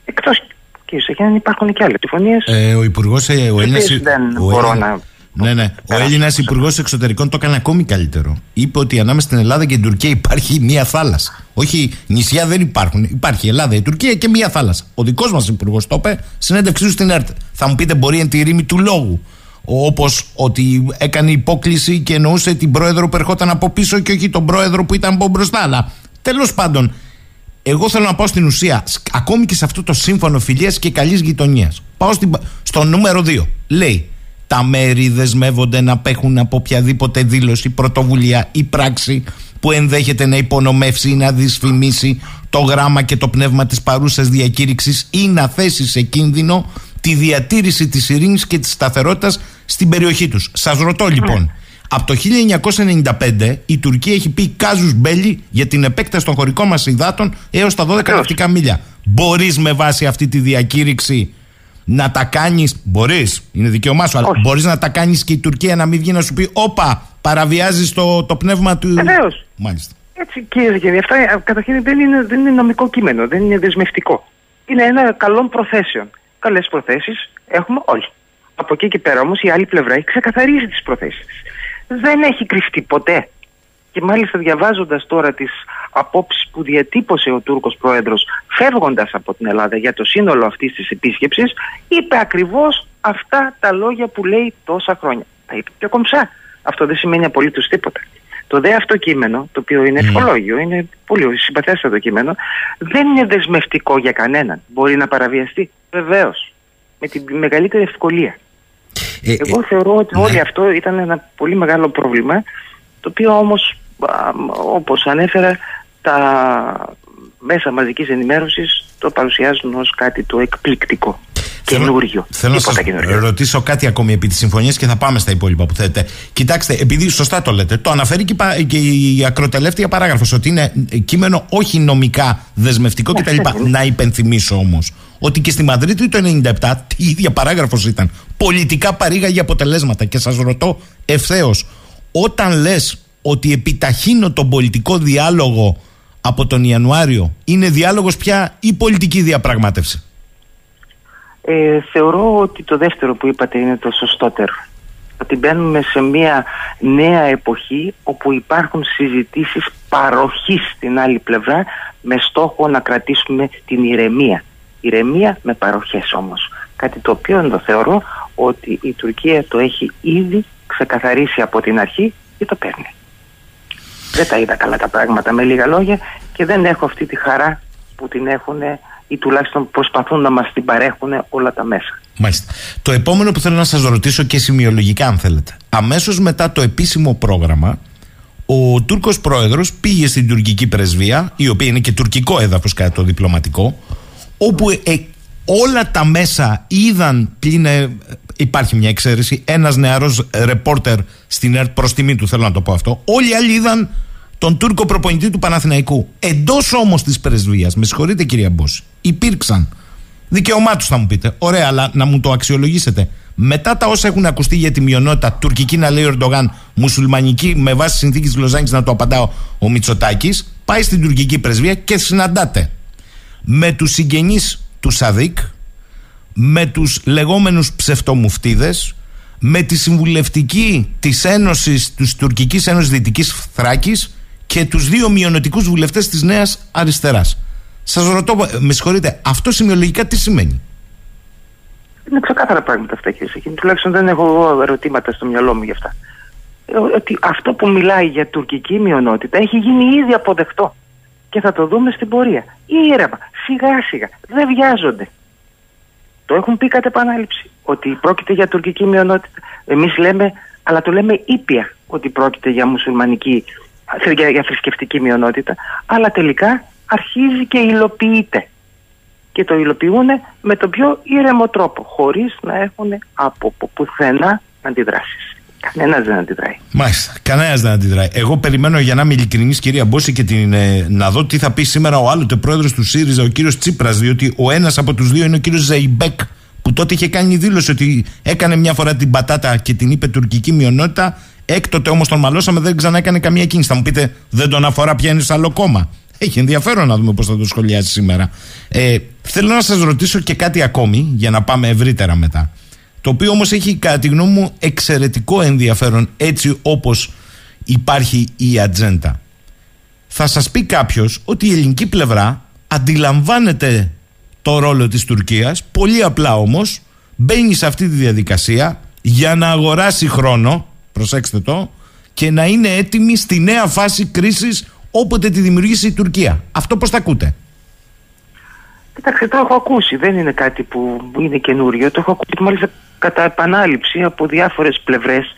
Εκτός και σε υπάρχουν και άλλες συμφωνίες. Ε, ο Υπουργός, ε, ο Έλληνας... Δεν μπορώ να ναι, ναι. Ο Έλληνας Υπουργός Εξωτερικών το έκανε ακόμη καλύτερο. Είπε ότι ανάμεσα στην Ελλάδα και την Τουρκία υπάρχει μία θάλασσα. Όχι, νησιά δεν υπάρχουν. Υπάρχει η Ελλάδα, η Τουρκία και μία θάλασσα. Ο δικός μας Υπουργός το είπε συνέντευξή του στην ΕΡΤ. Θα μου πείτε, μπορεί εν τη ρήμη του λόγου. Όπως ότι έκανε υπόκληση και εννοούσε την πρόεδρο που ερχόταν από πίσω και όχι τον πρόεδρο που ήταν από μπροστά. Αλλά τέλος πάντων, εγώ θέλω να πάω στην ουσία, ακόμη και σε αυτό το σύμφωνο φιλίας και καλής γειτονίας. Πάω στην, στο νούμερο 2. Λέει, τα μέρη δεσμεύονται να απέχουν από οποιαδήποτε δήλωση, πρωτοβουλία ή πράξη που ενδέχεται να υπονομεύσει ή να δυσφημίσει το γράμμα και το πνεύμα της παρούσας διακήρυξης ή να θέσει σε κίνδυνο τη διατήρηση της ειρήνης και της σταθερότητας στην περιοχή τους. Σας ρωτώ λοιπόν, από το 1995 η Τουρκία έχει πει κάζους μπέλι για την επέκταση των χωρικών μας υδάτων έως τα 12 ναυτικά μίλια. Μπορείς με βάση αυτή τη διακήρυξη να τα κάνεις. Μπορείς, είναι δικαίωμά σου, αλλά μπορείς να τα κάνεις και η Τουρκία να μην βγει να σου πει Όπα, παραβιάζεις το, το πνεύμα του. Βεβαίως. Μάλιστα. Έτσι, κύριε Ζεγέννη, αυτά ε, καταρχήν δεν είναι, δεν είναι νομικό κείμενο, δεν είναι δεσμευτικό. Είναι ένα καλό προθέσεων. Καλές προθέσεις έχουμε όλοι. Από εκεί και πέρα όμως η άλλη πλευρά έχει ξεκαθαρίσει τις προθέσεις Δεν έχει κρυφτεί ποτέ. Και μάλιστα διαβάζοντας τώρα τις απόψεις που διατύπωσε ο Τούρκος Πρόεδρος φεύγοντας από την Ελλάδα για το σύνολο αυτής της επίσκεψης είπε ακριβώς αυτά τα λόγια που λέει τόσα χρόνια. Τα είπε πιο κομψά. Αυτό δεν σημαίνει απολύτως τίποτα. Το δε αυτό κείμενο, το οποίο είναι ευχολόγιο, είναι πολύ συμπαθέστατο κείμενο, δεν είναι δεσμευτικό για κανέναν. Μπορεί να παραβιαστεί. Βεβαίως. Με τη μεγαλύτερη ευκολία. Ε, Εγώ ε, θεωρώ ότι ναι. όλο αυτό ήταν ένα πολύ μεγάλο πρόβλημα, το οποίο όμως, όπως ανέφερα, τα μέσα μαζικής ενημέρωσης το παρουσιάζουν ως κάτι το εκπληκτικό. καινούριο. Θέλω να σας ρωτήσω κάτι ακόμη επί της συμφωνίας και θα πάμε στα υπόλοιπα που θέλετε. Κοιτάξτε, επειδή σωστά το λέτε, το αναφέρει και η ακροτελεύτια παράγραφος ότι είναι κείμενο όχι νομικά δεσμευτικό κτλ. Να υπενθυμίσω όμως ότι και στη Μαδρίτη το 1997 η ίδια παράγραφος ήταν. Πολιτικά παρήγαγε αποτελέσματα. Και σας ρωτώ ευθέως, όταν λες ότι επιταχύνω τον πολιτικό διάλογο από τον Ιανουάριο, είναι διάλογος πια ή πολιτική διαπραγμάτευση; Ε, θεωρώ ότι το δεύτερο που είπατε είναι το σωστότερο. Ότι μπαίνουμε σε μια νέα εποχή όπου υπάρχουν συζητήσεις παροχής στην άλλη πλευρά με στόχο να κρατήσουμε την ηρεμία. Ηρεμία με παροχές όμως. Κάτι το οποίο το θεωρώ ότι η Τουρκία το έχει ήδη ξεκαθαρίσει από την αρχή και το παίρνει. Δεν τα είδα καλά τα πράγματα με λίγα λόγια και δεν έχω αυτή τη χαρά που την έχουν ή τουλάχιστον προσπαθούν να μας την παρέχουν όλα τα μέσα. Μάλιστα. Το επόμενο που θέλω να σας ρωτήσω και σημειολογικά αν θέλετε. Αμέσως μετά το επίσημο πρόγραμμα ο Τούρκος πρόεδρος πήγε στην τουρκική πρεσβεία η οποία είναι και τουρκικό έδαφος κατά το διπλωματικό όπου ε, όλα τα μέσα είδαν πλην ε, υπάρχει μια εξαίρεση ένας νεαρός ρεπόρτερ στην ΕΡΤ προς τιμή του θέλω να το πω αυτό όλοι οι άλλοι είδαν τον Τούρκο προπονητή του Παναθηναϊκού. Εντός όμως της πρεσβείας, με συγχωρείτε κυρία Μπόση, υπήρξαν. Δικαίωμά τους θα μου πείτε. Ωραία, αλλά να μου το αξιολογήσετε. Μετά τα όσα έχουν ακουστεί για τη μειονότητα τουρκική να λέει ο Ερντογάν, μουσουλμανική με βάση συνθήκη της Λοζάνης να το απαντάω ο Μητσοτάκης, πάει στην τουρκική πρεσβεία και συναντάται με τους συγγενείς του Σαδίκ, με τους λεγόμενους ψευτομουφτίδες, με τη συμβουλευτική της Ένωσης, της Τουρκικής Ένωσης Δυτικής Θράκης και τους δύο μειονοτικούς βουλευτές της Νέας Αριστεράς. Σας ρωτώ, με συγχωρείτε, αυτό σημειολογικά τι σημαίνει; Είναι ξεκάθαρα πράγματα αυτά, κύριε Σεχίνη. Τουλάχιστον δεν έχω ερωτήματα στο μυαλό μου γι' αυτά. Ε, ότι αυτό που μιλάει για τουρκική μειονότητα έχει γίνει ήδη αποδεκτό. Και θα το δούμε στην πορεία. Ήρεμα, σιγά σιγά. Δεν βιάζονται. Το έχουν πει κατ' επανάληψη. Ότι πρόκειται για τουρκική μειονότητα. Εμείς λέμε, αλλά το λέμε ήπια ότι πρόκειται για μουσουλμανική για, για θρησκευτική μειονότητα, αλλά τελικά αρχίζει και υλοποιείται. Και το υλοποιούν με τον πιο ήρεμο τρόπο, χωρίς να έχουν από πουθενά αντιδράσεις. Κανένας δεν αντιδράει. Μάλιστα. Κανένας δεν αντιδράει. Εγώ περιμένω για να είμαι ειλικρινής, κυρία Μπόση, και την, ε, να δω τι θα πει σήμερα ο άλλοτε πρόεδρος του ΣΥΡΙΖΑ, ο κύριος Τσίπρας, διότι ο ένας από τους δύο είναι ο κύριος Ζεϊμπέκ, που τότε είχε κάνει δήλωση ότι έκανε μια φορά την πατάτα και την είπε τουρκική μειονότητα Έκτοτε όμως τον μαλώσαμε, δεν ξανά έκανε καμία κίνηση. Θα μου πείτε, δεν τον αφορά πια είναι σε άλλο κόμμα. Έχει ενδιαφέρον να δούμε πώς θα το σχολιάσει σήμερα. Ε, θέλω να σας ρωτήσω και κάτι ακόμη, για να πάμε ευρύτερα μετά. Το οποίο όμως έχει, κατά τη γνώμη μου, εξαιρετικό ενδιαφέρον έτσι όπως υπάρχει η ατζέντα. Θα σας πει κάποιος ότι η ελληνική πλευρά αντιλαμβάνεται το ρόλο της Τουρκίας, πολύ απλά όμως μπαίνει σε αυτή τη διαδικασία για να αγοράσει χρόνο προσέξτε το, και να είναι έτοιμη στη νέα φάση κρίσης όποτε τη δημιουργήσει η Τουρκία. Αυτό πώς τα ακούτε; Κοιτάξτε, το έχω ακούσει. Δεν είναι κάτι που είναι καινούριο. Το έχω ακούσει μάλιστα κατά επανάληψη από διάφορες πλευρές.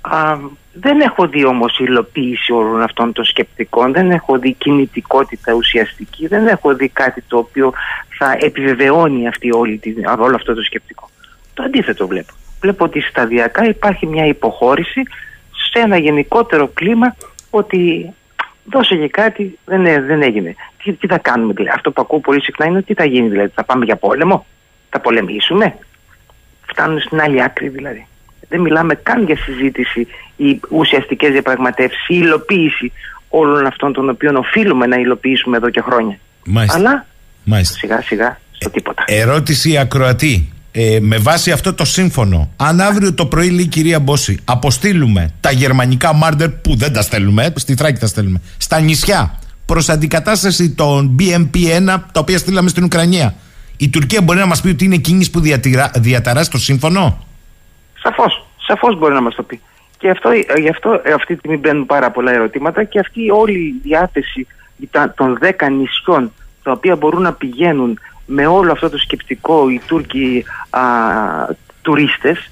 Α, δεν έχω δει όμως υλοποίηση όλων αυτών των σκεπτικών. Δεν έχω δει κινητικότητα ουσιαστική. Δεν έχω δει κάτι το οποίο θα επιβεβαιώνει αυτή όλη, όλο αυτό το σκεπτικό. Το αντίθετο βλέπω βλέπω ότι σταδιακά υπάρχει μια υποχώρηση σε ένα γενικότερο κλίμα ότι δώσε για κάτι, δεν, δεν έγινε. Τι, τι θα κάνουμε δηλαδή. Αυτό που ακούω πολύ συχνά είναι τι θα γίνει δηλαδή. Θα πάμε για πόλεμο, θα πολεμήσουμε; Φτάνουν στην άλλη άκρη δηλαδή. Δεν μιλάμε καν για συζήτηση ή ουσιαστικές διαπραγματεύσεις ή υλοποίηση όλων αυτών των οποίων οφείλουμε να υλοποιήσουμε εδώ και χρόνια. Μάλιστα. Αλλά Μάλιστα. σιγά σιγά στο τίποτα. Ερώτηση ακροατή ε, με βάση αυτό το σύμφωνο, αν αύριο το πρωί λέει η κυρία Μπόση, αποστείλουμε τα γερμανικά μάρτερ που δεν τα στέλνουμε, στη Θράκη τα στέλνουμε, στα νησιά προς αντικατάσταση των BMP-1 τα οποία στείλαμε στην Ουκρανία, η Τουρκία μπορεί να μας πει ότι είναι εκείνη που διατηρά, διαταράσει το σύμφωνο; Σαφώς. Σαφώς μπορεί να μας το πει. Και αυτό, γι' αυτό αυτή τη στιγμή μπαίνουν πάρα πολλά ερωτήματα και αυτή όλη η διάθεση των 10 νησιών τα οποία μπορούν να πηγαίνουν με όλο αυτό το σκεπτικό οι Τούρκοι α, τουρίστες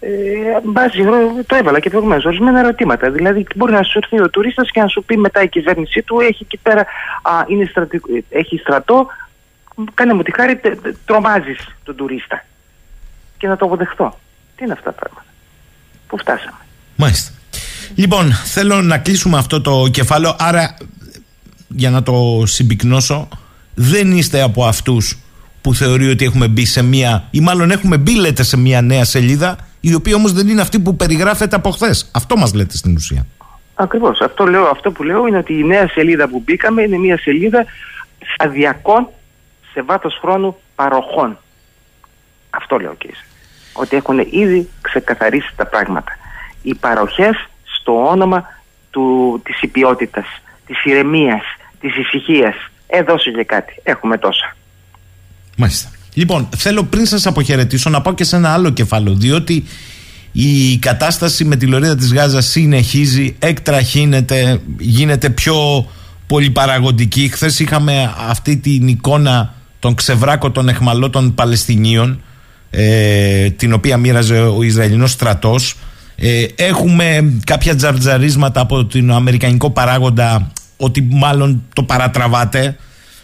ε, το έβαλα και προηγουμένως. Ορισμένα ερωτήματα. Δηλαδή, μπορεί να σου έρθει ο τουρίστας και να σου πει μετά η κυβέρνησή του έχει εκεί πέρα α, είναι έχει στρατό. Κάνε μου τη χάρη, τρομάζεις τον τουρίστα. και να το αποδεχτώ. Τι είναι αυτά τα πράγματα; Πού φτάσαμε; Μάλιστα. Λοιπόν, θέλω να κλείσουμε αυτό το κεφάλαιο. Άρα, για να το συμπυκνώσω, δεν είστε από αυτούς που θεωρεί ότι έχουμε μπει σε μία, ή μάλλον έχουμε μπει, λέτε, σε μία νέα σελίδα, η οποία όμως δεν είναι αυτή που περιγράφεται από χθες. Αυτό μας λέτε στην ουσία. Ακριβώς. Αυτό, αυτό που λέω είναι ότι η νέα σελίδα που μπήκαμε είναι μια σελίδα σταδιακών σε βάθος χρόνου παροχών. Αυτό λέω και είσαι. Ότι έχουν ήδη ξεκαθαρίσει τα πράγματα. Οι παροχές στο όνομα του, της υπιότητας, της ηρεμίας, της ησυχίας. Ε, δώσε και κάτι. Έχουμε τόσα. Μάλιστα. Λοιπόν, θέλω πριν σας αποχαιρετήσω να πάω και σε ένα άλλο κεφάλαιο, διότι η κατάσταση με τη λωρίδα της Γάζας συνεχίζει, εκτραχύνεται, γίνεται πιο πολυπαραγωγική. Χθες είχαμε αυτή την εικόνα των ξεβράκωτων εχμαλώτων Παλαιστινίων, ε, την οποία μοίραζε ο Ισραηλινός στρατός. Ε, έχουμε κάποια τζαρτζαρίσματα από τον Αμερικανικό παράγοντα ότι μάλλον το παρατραβάτε.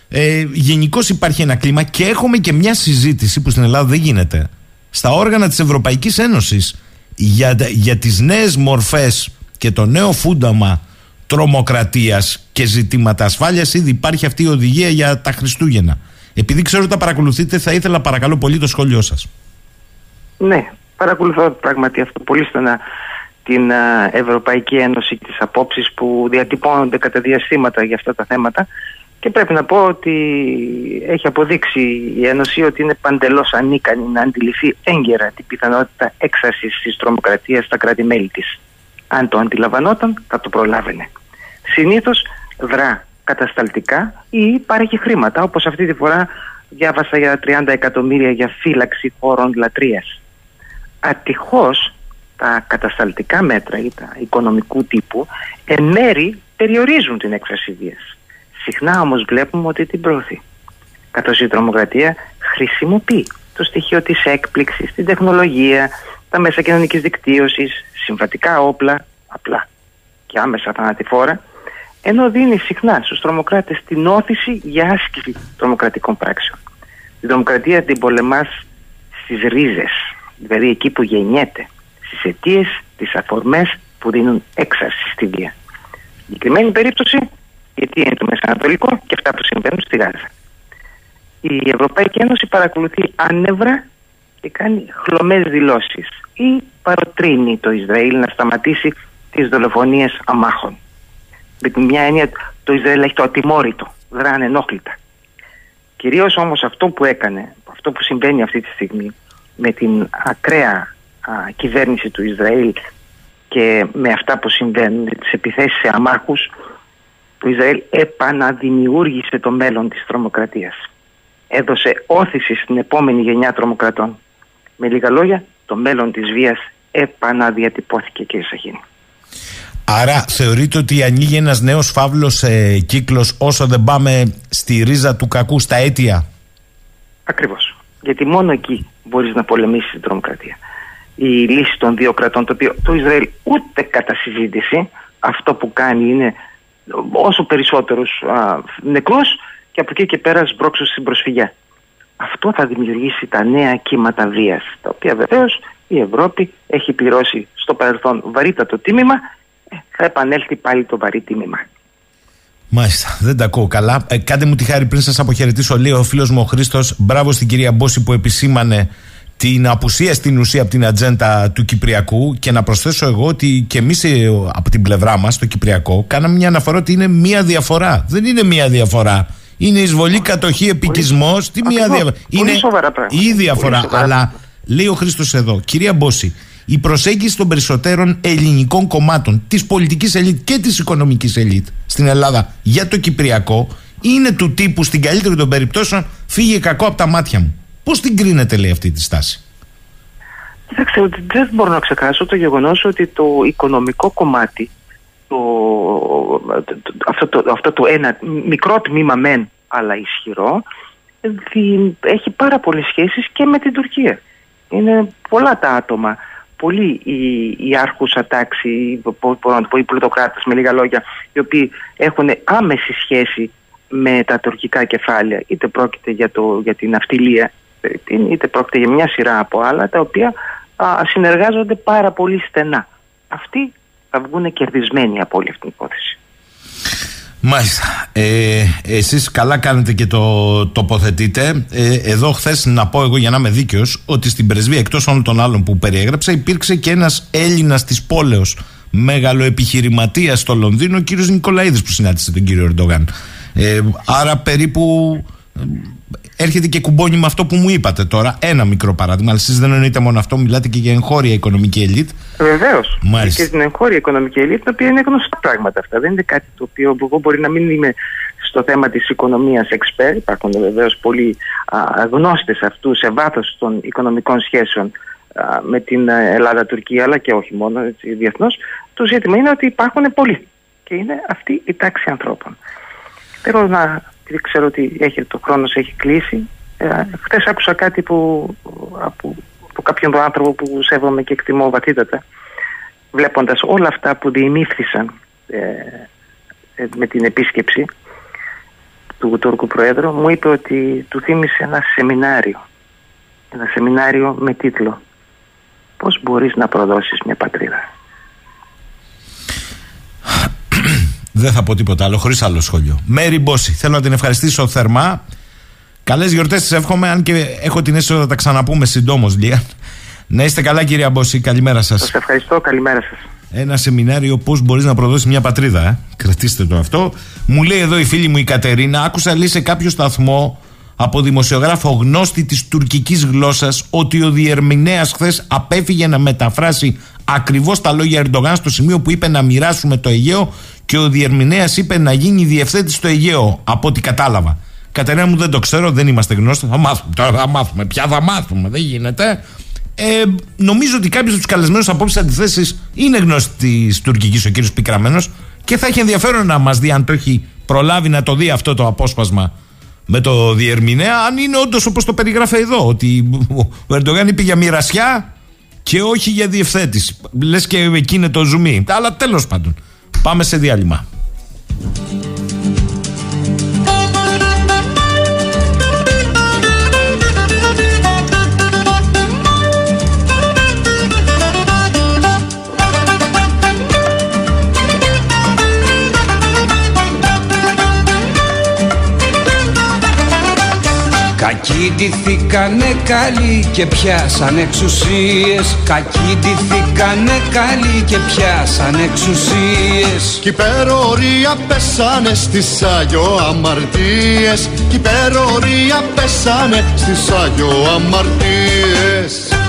Ε, Γενικώς υπάρχει ένα κλίμα και έχουμε και μια συζήτηση που στην Ελλάδα δεν γίνεται στα όργανα της Ευρωπαϊκής Ένωσης για, για τις νέες μορφές και το νέο φούνταμα τρομοκρατίας και ζητήματα ασφάλειας ήδη υπάρχει αυτή η οδηγία για τα Χριστούγεννα. Επειδή ξέρω ότι τα παρακολουθείτε θα ήθελα παρακαλώ πολύ το σχόλιο σας. Ναι, παρακολουθώ πράγματι αυτό πολύ στενά την Ευρωπαϊκή Ένωση και τις απόψεις που διατυπώνονται κατά διαστήματα για αυτά τα θέματα και πρέπει να πω ότι έχει αποδείξει η Ένωση ότι είναι παντελώς ανίκανη να αντιληφθεί έγκαιρα την πιθανότητα έξαρσης της τρομοκρατίας στα κράτη-μέλη της. Αν το αντιλαμβανόταν θα το προλάβαινε. Συνήθως δρά κατασταλτικά ή παρέχει χρήματα όπως αυτή τη φορά διάβασα για 30 εκατομμύρια για φύλαξη χώρων λατρείας. Ατυχώς τα κατασταλτικά μέτρα ή τα οικονομικού τύπου εν μέρη περιορίζουν την έκφραση βίας. Συχνά όμως βλέπουμε ότι την προωθεί. Καθώς η τρομοκρατία χρησιμοποιεί το στοιχείο της έκπληξης, την τεχνολογία, τα μέσα κοινωνικής δικτύωσης, συμβατικά όπλα, απλά και άμεσα θανατηφόρα, ενώ δίνει συχνά στους τρομοκράτες την όθηση για άσκηση τρομοκρατικών πράξεων. Η τρομοκρατία την πολεμάς στις ρίζες, δηλαδή εκεί που γεννιέται, στις αιτίες, τις αφορμές που δίνουν έξαρση στη βία. Η συγκεκριμένη περίπτωση γιατί είναι το Μεσανατολικό και αυτά που συμβαίνουν στη Γάζα. Η Ευρωπαϊκή Ένωση παρακολουθεί άνευρα και κάνει χλωμές δηλώσεις ή παροτρύνει το Ισραήλ να σταματήσει τις δολοφονίες αμάχων. Με την μια έννοια το Ισραήλ έχει το ατιμόρυτο, δράνε ενόχλητα. Κυρίως όμως αυτό που έκανε, αυτό που συμβαίνει αυτή τη στιγμή με την ακραία κυβέρνηση του Ισραήλ και με αυτά που συμβαίνουν, τις επιθέσεις σε αμάχους, το Ισραήλ επαναδημιούργησε το μέλλον της τρομοκρατίας. Έδωσε όθηση στην επόμενη γενιά τρομοκρατών. Με λίγα λόγια, το μέλλον της βίας επαναδιατυπώθηκε κύριε Σαχίνη. Άρα θεωρείτε ότι ανοίγει ένας νέος φαύλος ε, κύκλος όσο δεν πάμε στη ρίζα του κακού, στα αίτια; Ακριβώς. Γιατί μόνο εκεί μπορείς να πολεμήσεις την τρομοκρατία. Η λύση των δύο κρατών, το οποίο το Ισραήλ ούτε κατά συζήτηση αυτό που κάνει είναι όσο περισσότερους α, νεκρούς και από εκεί και πέρα σμπρώξω στην προσφυγιά. Αυτό θα δημιουργήσει τα νέα κύματα βίας, τα οποία βεβαίως η Ευρώπη έχει πληρώσει στο παρελθόν βαρύτατο τίμημα, ε, θα επανέλθει πάλι το βαρύ τίμημα. Μάλιστα, δεν τα ακούω καλά. Ε, κάντε μου τη χάρη πριν σας αποχαιρετήσω λίγο, ο φίλος μου ο Χρήστος. Μπράβο στην κυρία Μπόση που επισήμανε την απουσία στην ουσία από την ατζέντα του Κυπριακού και να προσθέσω εγώ ότι και εμείς ε, από την πλευρά μας, το Κυπριακό, κάναμε μια αναφορά ότι είναι μία διαφορά. Δεν είναι μία διαφορά. Είναι εισβολή, κατοχή, επικισμός. Τι μία διαφορά; Είναι η διαφορά. Αλλά λέει ο Χρήστος εδώ, κυρία Μπόση, η προσέγγιση των περισσότερων ελληνικών κομμάτων, της πολιτικής ελίτ και της οικονομικής ελίτ στην Ελλάδα για το Κυπριακό είναι του τύπου στην καλύτερη των περιπτώσεων φύγε κακό από τα μάτια μου. Πώς την κρίνετε, λέει, αυτή τη στάση; Κοιτάξτε, δεν μπορώ να ξεχάσω το γεγονός ότι το οικονομικό κομμάτι, το, αυτό, το, αυτό το ένα μικρό τμήμα μεν, αλλά ισχυρό, έχει πάρα πολλές σχέσεις και με την Τουρκία. Είναι πολλά τα άτομα, πολλοί οι, οι άρχουσα τάξη, οι πλουτοκράτες με λίγα λόγια, οι οποίοι έχουν άμεση σχέση με τα τουρκικά κεφάλαια, είτε πρόκειται για, το, για την αυτιλία είτε πρόκειται για μια σειρά από άλλα τα οποία α, συνεργάζονται πάρα πολύ στενά. Αυτοί θα βγουν κερδισμένοι από όλη αυτή την υπόθεση. Μάλιστα. Ε, Εσείς καλά κάνετε και το τοποθετείτε. Ε, εδώ, χθες, να πω εγώ για να είμαι δίκαιος, ότι στην πρεσβεία, εκτός όλων των άλλων που περιέγραψα, υπήρξε και ένας Έλληνας της πόλεως, μεγάλο επιχειρηματία στο Λονδίνο, ο κύριος Νικολαίδης, που συνάντησε τον κύριο Ερντογάν. Ε, άρα περίπου έρχεται και κουμπώνει με αυτό που μου είπατε τώρα. Ένα μικρό παράδειγμα. Αλλά εσείς δεν εννοείτε μόνο αυτό, μιλάτε και για εγχώρια οικονομική ελίτ. Βεβαίως. Και στην εγχώρια οικονομική ελίτ, τα οποία είναι γνωστά πράγματα αυτά. Δεν είναι κάτι το οποίο εγώ μπορεί να μην είμαι στο θέμα της οικονομίας expert. Υπάρχουν βεβαίως πολλοί γνώστες αυτού σε βάθος των οικονομικών σχέσεων α, με την Ελλάδα-Τουρκία, αλλά και όχι μόνο διεθνώς. Το ζήτημα είναι ότι υπάρχουν πολλοί. Και είναι αυτή η τάξη ανθρώπων. Θέλω να επειδή ξέρω ότι έχει, το χρόνος έχει κλείσει. Ε, Χθες άκουσα κάτι που, από, από κάποιον άνθρωπο που σέβομαι και εκτιμώ βαθύτατα, βλέποντας όλα αυτά που διημήφθησαν ε, ε, με την επίσκεψη του Τούρκου Προέδρου, μου είπε ότι του θύμισε ένα σεμινάριο. Ένα σεμινάριο με τίτλο «Πώς μπορείς να προδώσεις μια πατρίδα». Δεν θα πω τίποτα άλλο, χωρίς άλλο σχόλιο. Μέρι Μπόση, θέλω να την ευχαριστήσω θερμά. Καλές γιορτές τη εύχομαι, αν και έχω την αίσθηση ότι θα τα ξαναπούμε συντόμως, Λία. Να είστε καλά, κυρία Μπόση. Καλημέρα σας. Σας ευχαριστώ, καλημέρα σας. Ένα σεμινάριο πώς μπορείς να προδώσεις μια πατρίδα. Ε; Κρατήστε το αυτό. Μου λέει εδώ η φίλη μου η Κατερίνα, άκουσα λέει σε κάποιο σταθμό από δημοσιογράφο γνώστη της τουρκικής γλώσσας ότι ο διερμηνέας χθες απέφυγε να μεταφράσει ακριβώς τα λόγια Ερντογάν στο σημείο που είπε να μοιράσουμε το Αιγαίο και ο διερμηνέας είπε να γίνει διευθέτης στο Αιγαίο, από ό,τι κατάλαβα. Κατερίνα μου δεν το ξέρω, δεν είμαστε γνώστοι. Θα μάθουμε. Τώρα θα μάθουμε. Πια θα μάθουμε. Δεν γίνεται. Ε, νομίζω ότι κάποιος από τους καλεσμένους απόψει αντιθέσεις είναι γνώστης της τουρκικής, ο κύριος Πικραμένος, και θα έχει ενδιαφέρον να μας δει αν το έχει προλάβει να το δει αυτό το απόσπασμα με το διερμηνέα, αν είναι όντως όπως το περιγράφει εδώ, ότι ο Ερντογάν είπε για μοιρασιά και όχι για διευθέτηση. Λες και εκεί είναι το ζουμί. Αλλά τέλος πάντων. Πάμε σε διάλειμμα. Κακοί ντυθήκανε καλοί και πιάσαν εξουσίες. Κακοί ντυθήκανε καλοί και πιάσαν εξουσίες. Κι υπερορία πέσανε στις Άγιο αμαρτίες. Κι υπερορία πέσανε στις Άγιο αμαρτίες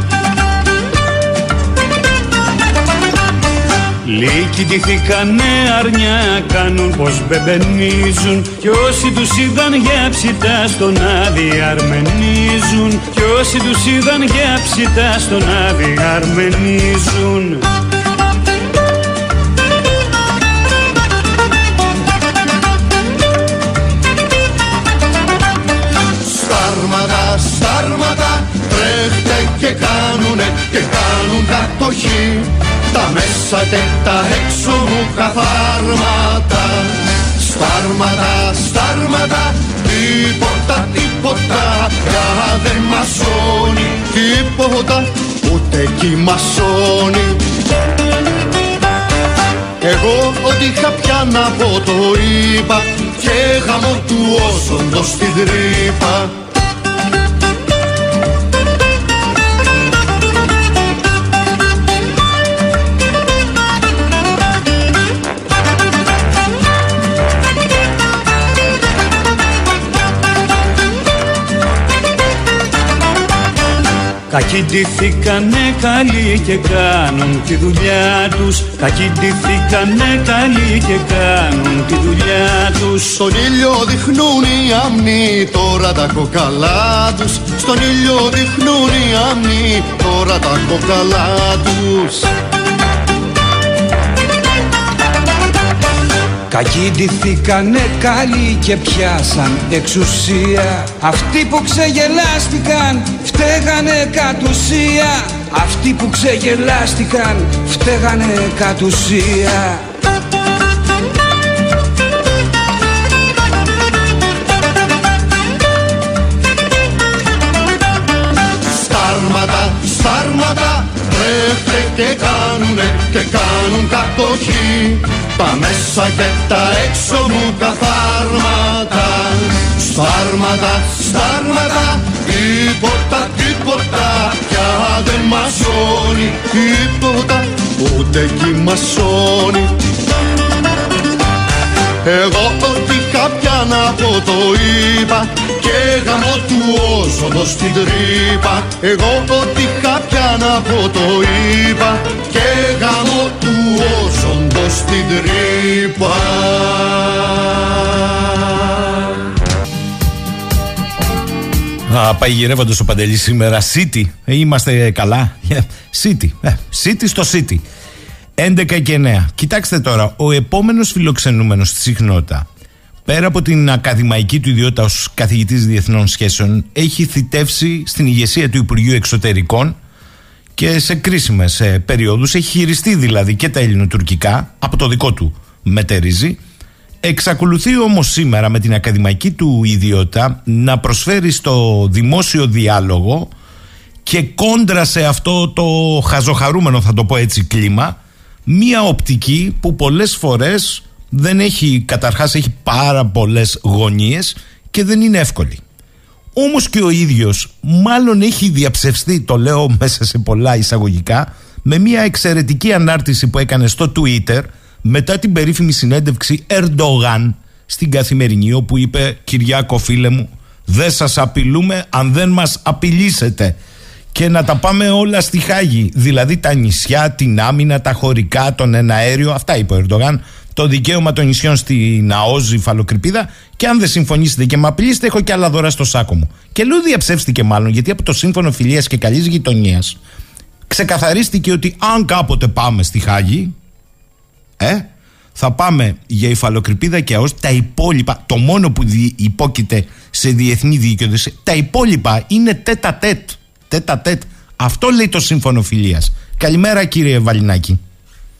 Λύκοι ντυθήκανε αρνιά κάνουν πως μπεμπενίζουν. Κι όσοι τους είδαν για ψητά στον άδει αρμενίζουν. Κι όσοι τους είδαν για ψητά στον άδει αρμενίζουν Στάρματα, στάρματα, τρέχτε και κάνουνε και κάνουν κατοχή τα μέσα και τα έξω μου καθάρματα Στάρματα, στάρματα, τίποτα, τίποτα. Πια δεν μασώνει Τίποτα, ούτε κι μασώνει εγώ ό,τι είχα πια να πω το είπα και γαμώ του όσοντος στην τρύπα Κακοί ντυθήκανε καλοί και κάνουν τη δουλειά τους. Κακοί ντυθήκανε καλοί και κάνουν τη δουλειά τους. Στον ήλιο δειχνούν οι αμνοί τώρα τα κοκαλά τους. Στον ήλιο δειχνούν οι αμνοί τώρα τα κοκαλά τους. Κακοί ντυθήκανε καλοί και πιάσαν εξουσία. Αυτοί που ξεγελάστηκαν Φταίγανε κατ' ουσία. Αυτοί που ξεγελάστηκαν Φταίγανε κατ' ουσία. Στάρματα, στάρματα Τρέφε και κάνουνε και κάνουν κατοχή. Τα μέσα και τα έξω μου καθάρματα. Στάρματα, στάρματα τίποτα, τίποτα πια δεν μασώνει τίποτα ούτε κι μασώνει εγώ ό,τι κάποια να πω το είπα και γαμώ του όσοδο στην τρύπα. Εγώ ό,τι κάποια να πω το είπα και γαμώ του όσοδο στην τρύπα Α, πάει γυρεύοντας ο Παντελής σήμερα City, ε, είμαστε καλά; Ε, City, ε, City στο City. 11 και 9 Κοιτάξτε τώρα, ο επόμενος φιλοξενούμενος στη συχνότητα πέρα από την ακαδημαϊκή του ιδιότητα ως καθηγητής διεθνών σχέσεων έχει θητεύσει στην ηγεσία του Υπουργείου Εξωτερικών και σε κρίσιμες ε, περιόδους. Έχει χειριστεί δηλαδή και τα ελληνοτουρκικά από το δικό του μετερίζει εξακολουθεί όμως σήμερα με την ακαδημαϊκή του ιδιότητα να προσφέρει στο δημόσιο διάλογο και κόντρα σε αυτό το χαζοχαρούμενο θα το πω έτσι κλίμα μία οπτική που πολλές φορές δεν έχει, καταρχάς έχει πάρα πολλές γωνίες και δεν είναι εύκολη. Όμως και ο ίδιος μάλλον έχει διαψευστεί, το λέω μέσα σε πολλά εισαγωγικά, με μια εξαιρετική ανάρτηση που έκανε στο Twitter μετά την περίφημη συνέντευξη Ερντογάν στην Καθημερινή όπου είπε «Κυριάκο φίλε μου, δεν σας απειλούμε αν δεν μας απειλήσετε» και να τα πάμε όλα στη Χάγη. Δηλαδή τα νησιά, την άμυνα, τα χωρικά, τον εναέριο. Αυτά είπε ο Ερντογάν το δικαίωμα των νησιών στην Αόζη, Φαλοκρηπίδα. Και αν δεν συμφωνήσετε και με απειλήσετε, έχω και άλλα δώρα στο σάκο μου. Και λέω διαψεύστηκε μάλλον, γιατί από το Σύμφωνο Φιλίας και Καλής Γειτονίας ξεκαθαρίστηκε ότι αν κάποτε πάμε στη Χάγη, ε, θα πάμε για υφαλοκρηπίδα και ΑΟΣ. Τα υπόλοιπα, το μόνο που υπόκειται σε διεθνή δικαιοδοσία, τα υπόλοιπα είναι τέτα τέτ. Τέτα τέτ. Αυτό λέει το Σύμφωνο Φιλίας. Καλημέρα κύριε Βαλινάκη.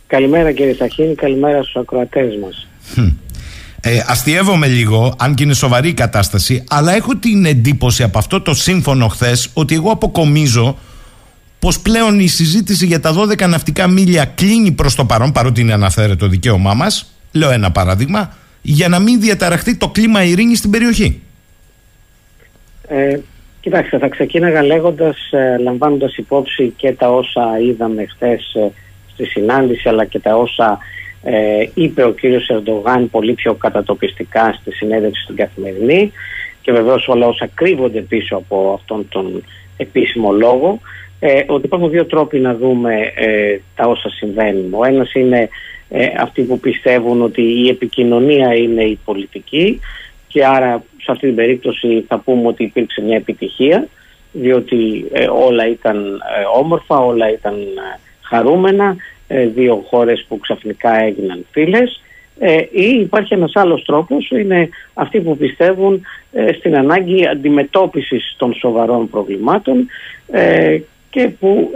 Καλημέρα κύριε Σαχίνη, καλημέρα στους ακροατές μας. Ε, αστειεύομαι λίγο, αν και είναι σοβαρή η κατάσταση, αλλά έχω την εντύπωση από αυτό το σύμφωνο χθες ότι εγώ αποκομίζω πως πλέον η συζήτηση για τα 12 ναυτικά μίλια κλείνει προς το παρόν, παρότι είναι αναφέρεται το δικαίωμά μας. Λέω ένα παράδειγμα, για να μην διαταραχθεί το κλίμα ειρήνης στην περιοχή. Ε, κοιτάξτε, θα ξεκίναγα λέγοντας, ε, λαμβάνοντας υπόψη και τα όσα είδαμε χθες ε, στη συνάντηση αλλά και τα όσα ε, είπε ο κύριος Ερντογάν πολύ πιο κατατοπιστικά στη συνέντευξη στην Καθημερινή και βεβαίως όλα όσα κρύβονται πίσω από αυτόν τον επίσημο λόγο ε, ότι υπάρχουν δύο τρόποι να δούμε ε, τα όσα συμβαίνουν. Ο ένας είναι ε, αυτοί που πιστεύουν ότι η επικοινωνία είναι η πολιτική και άρα σε αυτή την περίπτωση θα πούμε ότι υπήρξε μια επιτυχία διότι όλα ήταν όμορφα, όλα ήταν χαρούμενα, ε, δύο χώρες που ξαφνικά έγιναν φίλες ε, ή υπάρχει ένας άλλος τρόπος, είναι αυτοί που πιστεύουν ε, στην ανάγκη αντιμετώπισης των σοβαρών προβλημάτων και που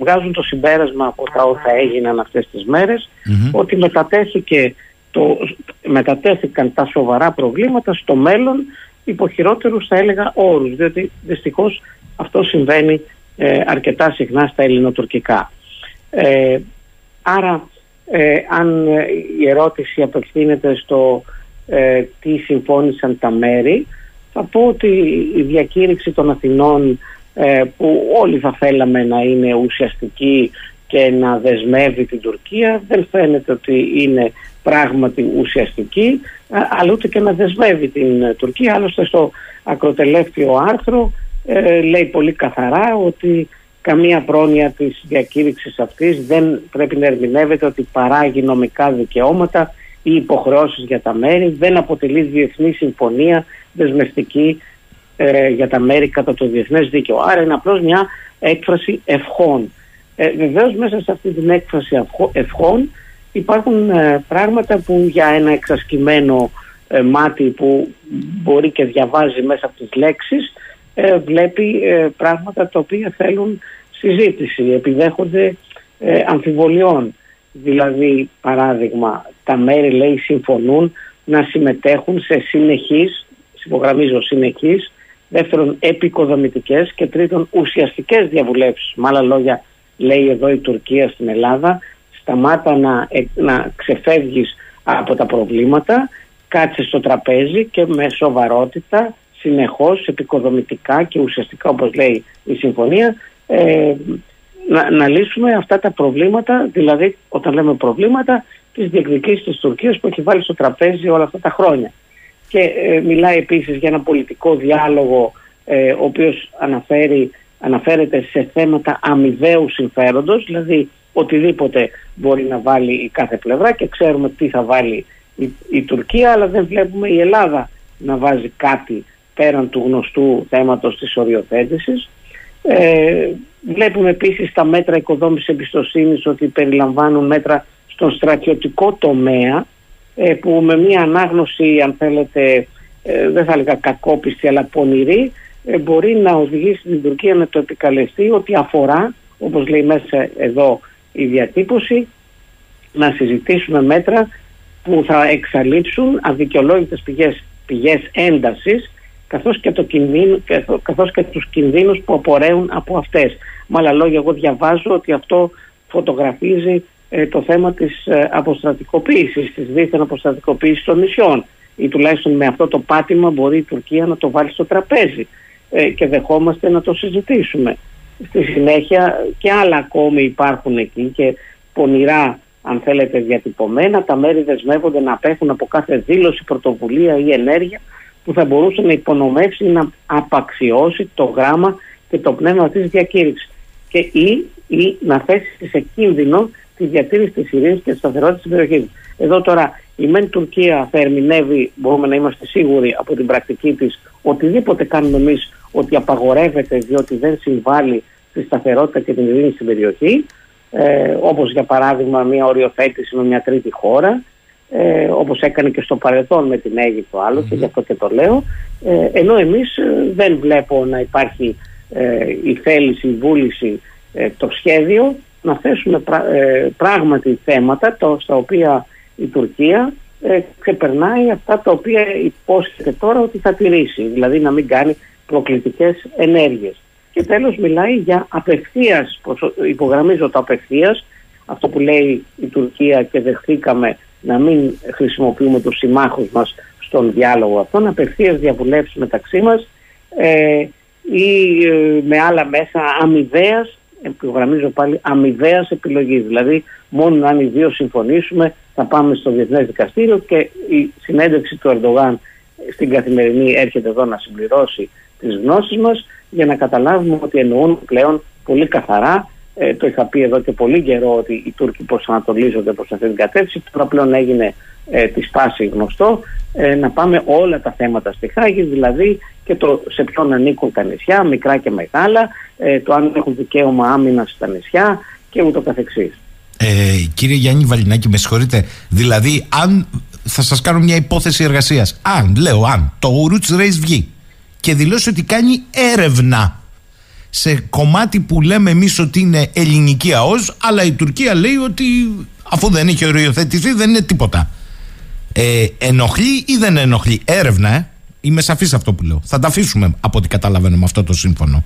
βγάζουν το συμπέρασμα από τα όσα έγιναν αυτές τις μερες ότι μετατέθηκε το, μετατέθηκαν τα σοβαρά προβλήματα στο μέλλον υπό χειρότερους θα έλεγα όρους διότι δυστυχώς αυτό συμβαίνει αρκετά συχνά στα ελληνοτουρκικά. Ε, άρα ε, αν η ερώτηση απευθύνεται στο ε, τι συμφώνησαν τα μέρη θα πω ότι η διακήρυξη των Αθηνών ε, που όλοι θα θέλαμε να είναι ουσιαστική και να δεσμεύει την Τουρκία δεν φαίνεται ότι είναι πράγματι ουσιαστική αλλά ούτε και να δεσμεύει την Τουρκία. Άλλωστε στο ακροτελεύτιο άρθρο λέει πολύ καθαρά ότι καμία πρόνοια της διακήρυξης αυτής δεν πρέπει να ερμηνεύεται ότι παράγει νομικά δικαιώματα ή υποχρεώσεις για τα μέρη, δεν αποτελεί διεθνή συμφωνία δεσμευτική ε, για τα μέρη κατά το διεθνές δίκαιο. Άρα είναι απλώς μια έκφραση ευχών. Ε, Βεβαίως μέσα σε αυτή την έκφραση ευχών υπάρχουν ε, πράγματα που για ένα εξασκημένο ε, μάτι που μπορεί και διαβάζει μέσα από τις λέξεις ε, βλέπει ε, πράγματα τα οποία θέλουν συζήτηση, επιδέχονται ε, αμφιβολιών. Δηλαδή, παράδειγμα, τα μέρη λέει συμφωνούν να συμμετέχουν σε συνεχείς, υπογραμμίζω συνεχείς, δεύτερον επικοδομητικές και τρίτον ουσιαστικές διαβουλεύσεις. Με άλλα λόγια, λέει εδώ η Τουρκία στην Ελλάδα σταμάτα να, ε, να ξεφεύγεις από τα προβλήματα κάτσε στο τραπέζι και με σοβαρότητα συνεχώς επικοδομητικά και ουσιαστικά όπως λέει η συμφωνία ε, να, να λύσουμε αυτά τα προβλήματα δηλαδή όταν λέμε προβλήματα τις διεκδικήσεις της Τουρκίας που έχει βάλει στο τραπέζι όλα αυτά τα χρόνια και ε, μιλάει επίσης για ένα πολιτικό διάλογο ε, ο οποίος αναφέρει, αναφέρεται σε θέματα αμοιβαίου συμφέροντος δηλαδή οτιδήποτε μπορεί να βάλει η κάθε πλευρά και ξέρουμε τι θα βάλει η, η Τουρκία αλλά δεν βλέπουμε η Ελλάδα να βάζει κάτι πέραν του γνωστού θέματος της οριοθέτησης. Ε, βλέπουμε επίσης τα μέτρα οικοδόμησης εμπιστοσύνης ότι περιλαμβάνουν μέτρα στον στρατιωτικό τομέα ε, που με μια ανάγνωση αν θέλετε ε, δεν θα έλεγα κακόπιστη αλλά πονηρή ε, μπορεί να οδηγήσει την Τουρκία να το επικαλεστεί ότι αφορά όπως λέει μέσα εδώ η διατύπωση να συζητήσουμε μέτρα που θα εξαλείψουν αδικαιολόγητες πηγές, πηγές έντασης καθώς και, το κινδύνου, καθώς και τους κινδύνους που απορρέουν από αυτές. Με άλλα λόγια, εγώ διαβάζω ότι αυτό φωτογραφίζει ε, το θέμα της ε, αποστρατικοποίησης, της δίθεν αποστρατικοποίησης των νησιών. Ή τουλάχιστον με αυτό το πάτημα μπορεί η Τουρκία να το βάλει στο τραπέζι. Ε, και δεχόμαστε να το συζητήσουμε. Στη συνέχεια και άλλα ακόμη υπάρχουν εκεί και πονηρά αν θέλετε διατυπωμένα. Τα μέρη δεσμεύονται να απέχουν από κάθε δήλωση, πρωτοβουλία ή ενέργεια που θα μπορούσε να υπονομεύσει ή να απαξιώσει το γράμμα και το πνεύμα της διακήρυξης. Και ή, ή να θέσει σε κίνδυνο τη διατήρηση της ειρήνης και της σταθερότητας της περιοχής. Εδώ τώρα η μεν Τουρκία θα ερμηνεύει, μπορούμε να είμαστε σίγουροι από την πρακτική της, οτιδήποτε κάνουμε εμείς ότι απαγορεύεται διότι δεν συμβάλλει στη σταθερότητα και την ειρήνη στην περιοχή, ε, όπως για παράδειγμα μια οριοθέτηση με μια τρίτη χώρα, ε, όπως έκανε και στο παρελθόν με την Αίγυπτο και γι' αυτό και το λέω, ε, ενώ εμείς ε, δεν βλέπω να υπάρχει ε, η θέληση, η βούληση, ε, το σχέδιο να θέσουμε πράγματι θέματα το, στα οποία η Τουρκία ξεπερνάει αυτά τα οποία υπόσχεται τώρα ότι θα τηρήσει, δηλαδή να μην κάνει προκλητικές ενέργειες. Και τέλος μιλάει για απευθείας, υπογραμμίζω το απευθείας, αυτό που λέει η Τουρκία και δεχθήκαμε να μην χρησιμοποιούμε τους συμμάχους μας στον διάλογο αυτόν, απευθείας διαβουλεύσεις μεταξύ μας ε, ή ε, με άλλα μέσα αμοιβαίας, υπογραμμίζω πάλι, αμοιβαίας επιλογής. Δηλαδή μόνο αν οι δύο συμφωνήσουμε θα πάμε στο Διεθνές Δικαστήριο και η συνέντευξη του Ερντογάν στην καθημερινή έρχεται εδώ να συμπληρώσει τις γνώσεις μας για να καταλάβουμε ότι εννοούν πλέον πολύ καθαρά ε, το είχα πει εδώ και πολύ καιρό ότι οι Τούρκοι προσανατολίζονται προς αυτή την κατεύθυνση. Τώρα πλέον έγινε ε, της σπάση γνωστό ε, να πάμε όλα τα θέματα στη Χάγη, δηλαδή και το σε ποιον ανήκουν τα νησιά, μικρά και μεγάλα, ε, το αν έχουν δικαίωμα άμυνας στα νησιά και ούτω καθεξής. Ε, κύριε Γιάννη Βαλινάκη, με συγχωρείτε. Δηλαδή, αν θα σας κάνω μια υπόθεση εργασίας, αν, λέω αν, το Roots Race βγει και δηλώσει ότι κάνει έρευνα σε κομμάτι που λέμε εμείς ότι είναι ελληνική ΑΟΣ, αλλά η Τουρκία λέει ότι αφού δεν έχει οριοθετηθεί δεν είναι τίποτα. Ε, ενοχλεί ή δεν ενοχλεί; Έρευνα, ε. Είμαι σαφής αυτό που λέω. Θα τα αφήσουμε από ό,τι καταλαβαίνω με αυτό το σύμφωνο.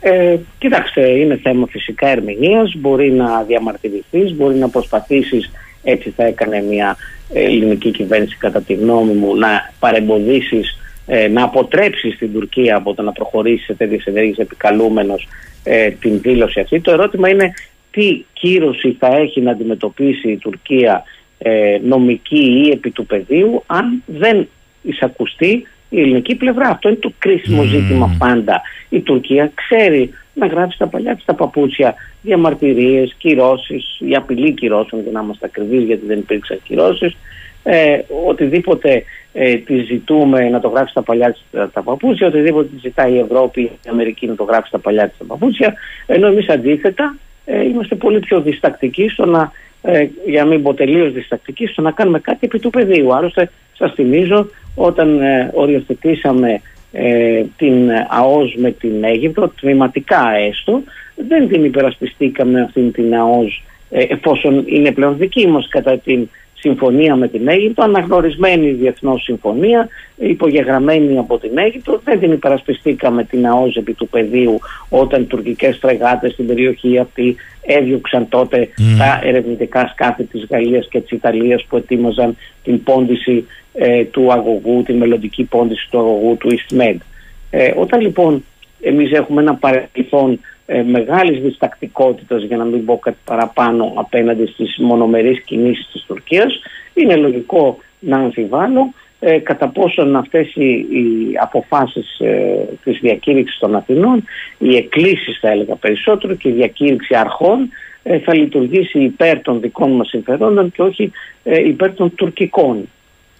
Ε, κοιτάξτε, είναι θέμα φυσικά ερμηνείας. Μπορεί να διαμαρτυρηθείς, μπορεί να προσπαθήσεις, έτσι θα έκανε μια ελληνική κυβέρνηση, κατά τη γνώμη μου, να παρεμποδίσεις ε, να αποτρέψει στην Τουρκία από το να προχωρήσει σε τέτοιες ενέργειες επικαλούμενος ε, την δήλωση αυτή. Το ερώτημα είναι τι κύρωση θα έχει να αντιμετωπίσει η Τουρκία ε, νομική ή επί του πεδίου αν δεν εισακουστεί η ελληνική πλευρά. Αυτό είναι το κρίσιμο ζήτημα πάντα. Η Τουρκία ξέρει να γράψει τα παλιά της τα παπούτσια διαμαρτυρίες, κυρώσεις, η απειλή κυρώσεων για να είμαστε ακριβείς γιατί δεν υπήρξαν κυρώσεις ε, οτιδήποτε ε, τη ζητούμε να το γράψει στα παλιά της τα παπούτσια, οτιδήποτε τη ζητάει η Ευρώπη, η Αμερική να το γράψει στα παλιά της τα παπούτσια, ενώ εμείς αντίθετα ε, είμαστε πολύ πιο διστακτικοί στο να, ε, για να μην πω τελείως διστακτικοί, στο να κάνουμε κάτι επί του πεδίου. Άλλωστε, σας θυμίζω, όταν ε, οριοθετήσαμε ε, την ΑΟΣ με την Αίγυπτο, τμηματικά έστω, δεν την υπερασπιστήκαμε αυτήν την ΑΟΣ εφόσον είναι πλέον δική μας κατά την συμφωνία με την Αίγυπτο, αναγνωρισμένη διεθνώς συμφωνία, υπογεγραμμένη από την Αίγυπτο. Δεν την υπερασπιστήκαμε την ΑΟΖ επί του πεδίου όταν οι τουρκικές στρεγάτες στην περιοχή αυτή έδιωξαν τότε τα ερευνητικά σκάφη της Γαλλίας και της Ιταλίας που ετοίμαζαν την πόντιση ε, του αγωγού, τη μελλοντική πόντιση του αγωγού του EastMed. Ε, όταν λοιπόν εμείς έχουμε ένα παρελθόν ε, μεγάλης διστακτικότητας για να μην πω κάτι παραπάνω απέναντι στις μονομερείς κινήσεις της Τουρκίας είναι λογικό να αμφιβάλλω ε, κατά πόσον αυτές οι, οι αποφάσεις ε, της διακήρυξης των Αθηνών οι εκκλήσεις θα έλεγα περισσότερο και η διακήρυξη αρχών ε, θα λειτουργήσει υπέρ των δικών μας συμφερόντων και όχι ε, υπέρ των τουρκικών.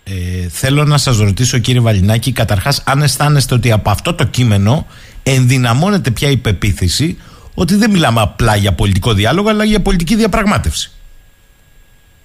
Ε, θέλω να σας ρωτήσω κύριε Βαλινάκη καταρχάς αν αισθάνεστε ότι από αυτό το κείμενο ενδυναμώνεται πια η πεποίθηση ότι δεν μιλάμε απλά για πολιτικό διάλογο αλλά για πολιτική διαπραγμάτευση.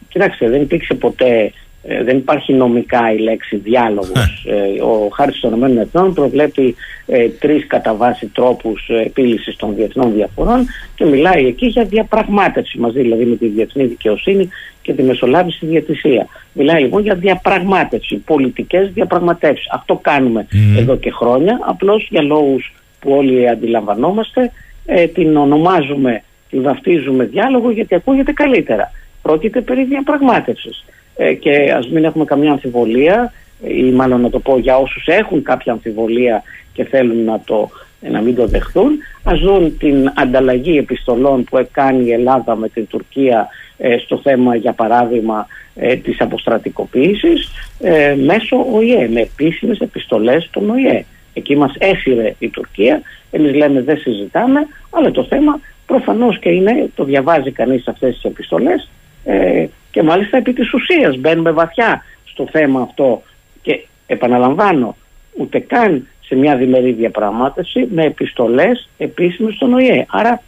Κοιτάξτε, δεν υπήρξε ποτέ, ε, δεν υπάρχει νομικά η λέξη διάλογος. Ε, ο Χάρτης των ΗΠΑ προβλέπει ε, τρεις κατά βάση τρόπους ε, επίλυσης των διεθνών διαφορών και μιλάει εκεί για διαπραγμάτευση μαζί δηλαδή με τη διεθνή δικαιοσύνη και τη μεσολάβηση διατησία. Μιλάει λοιπόν για διαπραγμάτευση, πολιτικές διαπραγματεύσεις. Αυτό κάνουμε εδώ και χρόνια, απλώς για λόγους που όλοι αντιλαμβανόμαστε, ε, την ονομάζουμε, την βαφτίζουμε διάλογο γιατί ακούγεται καλύτερα. Πρόκειται περί διαπραγμάτευσης. Ε, και ας μην έχουμε καμιά αμφιβολία ή μάλλον να το πω για όσους έχουν κάποια αμφιβολία και θέλουν να, το, να μην το δεχθούν ας δουν την ανταλλαγή επιστολών που έκανε η Ελλάδα με την Τουρκία ε, στο θέμα για παράδειγμα ε, της αποστρατικοποίησης ε, μέσω ΟΗΕ με επίσημες επιστολές των ΟΗΕ. Εκεί μας έσυρε η Τουρκία, εμείς λέμε δεν συζητάμε, αλλά το θέμα προφανώς και είναι, το διαβάζει κανείς αυτές τις επιστολές ε, και μάλιστα επί της ουσίας μπαίνουμε βαθιά στο θέμα αυτό και επαναλαμβάνω ούτε καν σε μια διμερή διαπραγμάτευση με επιστολές επίσημες στον ΟΗΕ. Άρα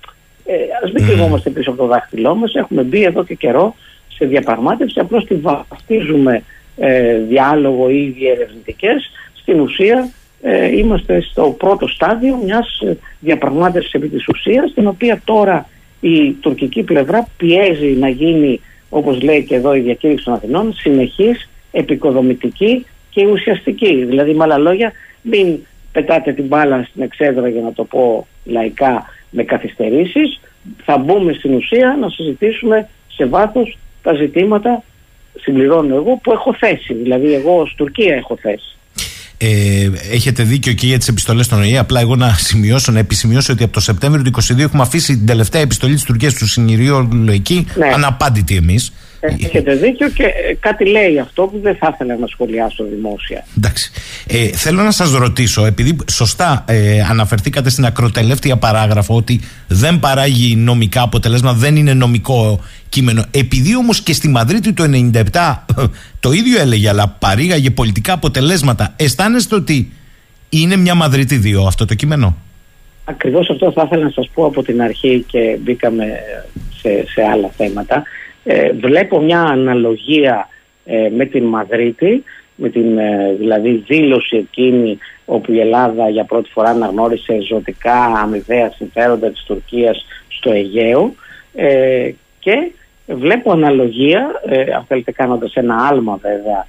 ε, ας μην κρυβόμαστε πίσω από το δάχτυλό μας, έχουμε μπει εδώ και καιρό σε διαπραγμάτευση, απλώς τη βαφτίζουμε ε, διάλογο ή διερευνητικές, στην ουσία ε, είμαστε στο πρώτο στάδιο μιας ε, διαπραγμάτευσης επί της ουσίας την οποία τώρα η τουρκική πλευρά πιέζει να γίνει όπως λέει και εδώ η διακήρυξη των Αθηνών συνεχής, επικοδομητική και ουσιαστική. Δηλαδή με άλλα λόγια μην πετάτε την μπάλα στην εξέδρα για να το πω λαϊκά με καθυστερήσεις θα μπούμε στην ουσία να συζητήσουμε σε βάθος τα ζητήματα συμπληρώνω εγώ που έχω θέσει. Δηλαδή εγώ ως Τουρκία έχω θέσει. Ε, έχετε δίκιο και για τις επιστολές των ΟΗΕ. Απλά εγώ να σημειώσω, να επισημειώσω ότι από το Σεπτέμβριο του 2022 έχουμε αφήσει την τελευταία επιστολή της Τουρκίας του Συνηρίου Λογική ναι. αναπάντητη εμείς. Έχετε δίκιο και ε, κάτι λέει αυτό που δεν θα ήθελα να σχολιάσω δημόσια. Εντάξει. Ε, θέλω να σας ρωτήσω, επειδή σωστά ε, αναφερθήκατε στην ακροτελεύτια παράγραφο ότι δεν παράγει νομικά αποτελέσματα, δεν είναι νομικό κείμενο. Επειδή όμως και στη Μαδρίτη το 97 το ίδιο έλεγε, αλλά παρήγαγε πολιτικά αποτελέσματα, αισθάνεστε ότι είναι μια Μαδρίτη 2 αυτό το κείμενο; Ακριβώς αυτό θα ήθελα να σας πω από την αρχή και μπήκαμε σε, σε άλλα θέματα. Ε, βλέπω μια αναλογία ε, με την Μαδρίτη, με την ε, δηλαδή δήλωση εκείνη όπου η Ελλάδα για πρώτη φορά αναγνώρισε ζωτικά αμοιβαία συμφέροντα της Τουρκίας στο Αιγαίο και βλέπω αναλογία, αν θέλετε κάνοντας ένα άλμα βέβαια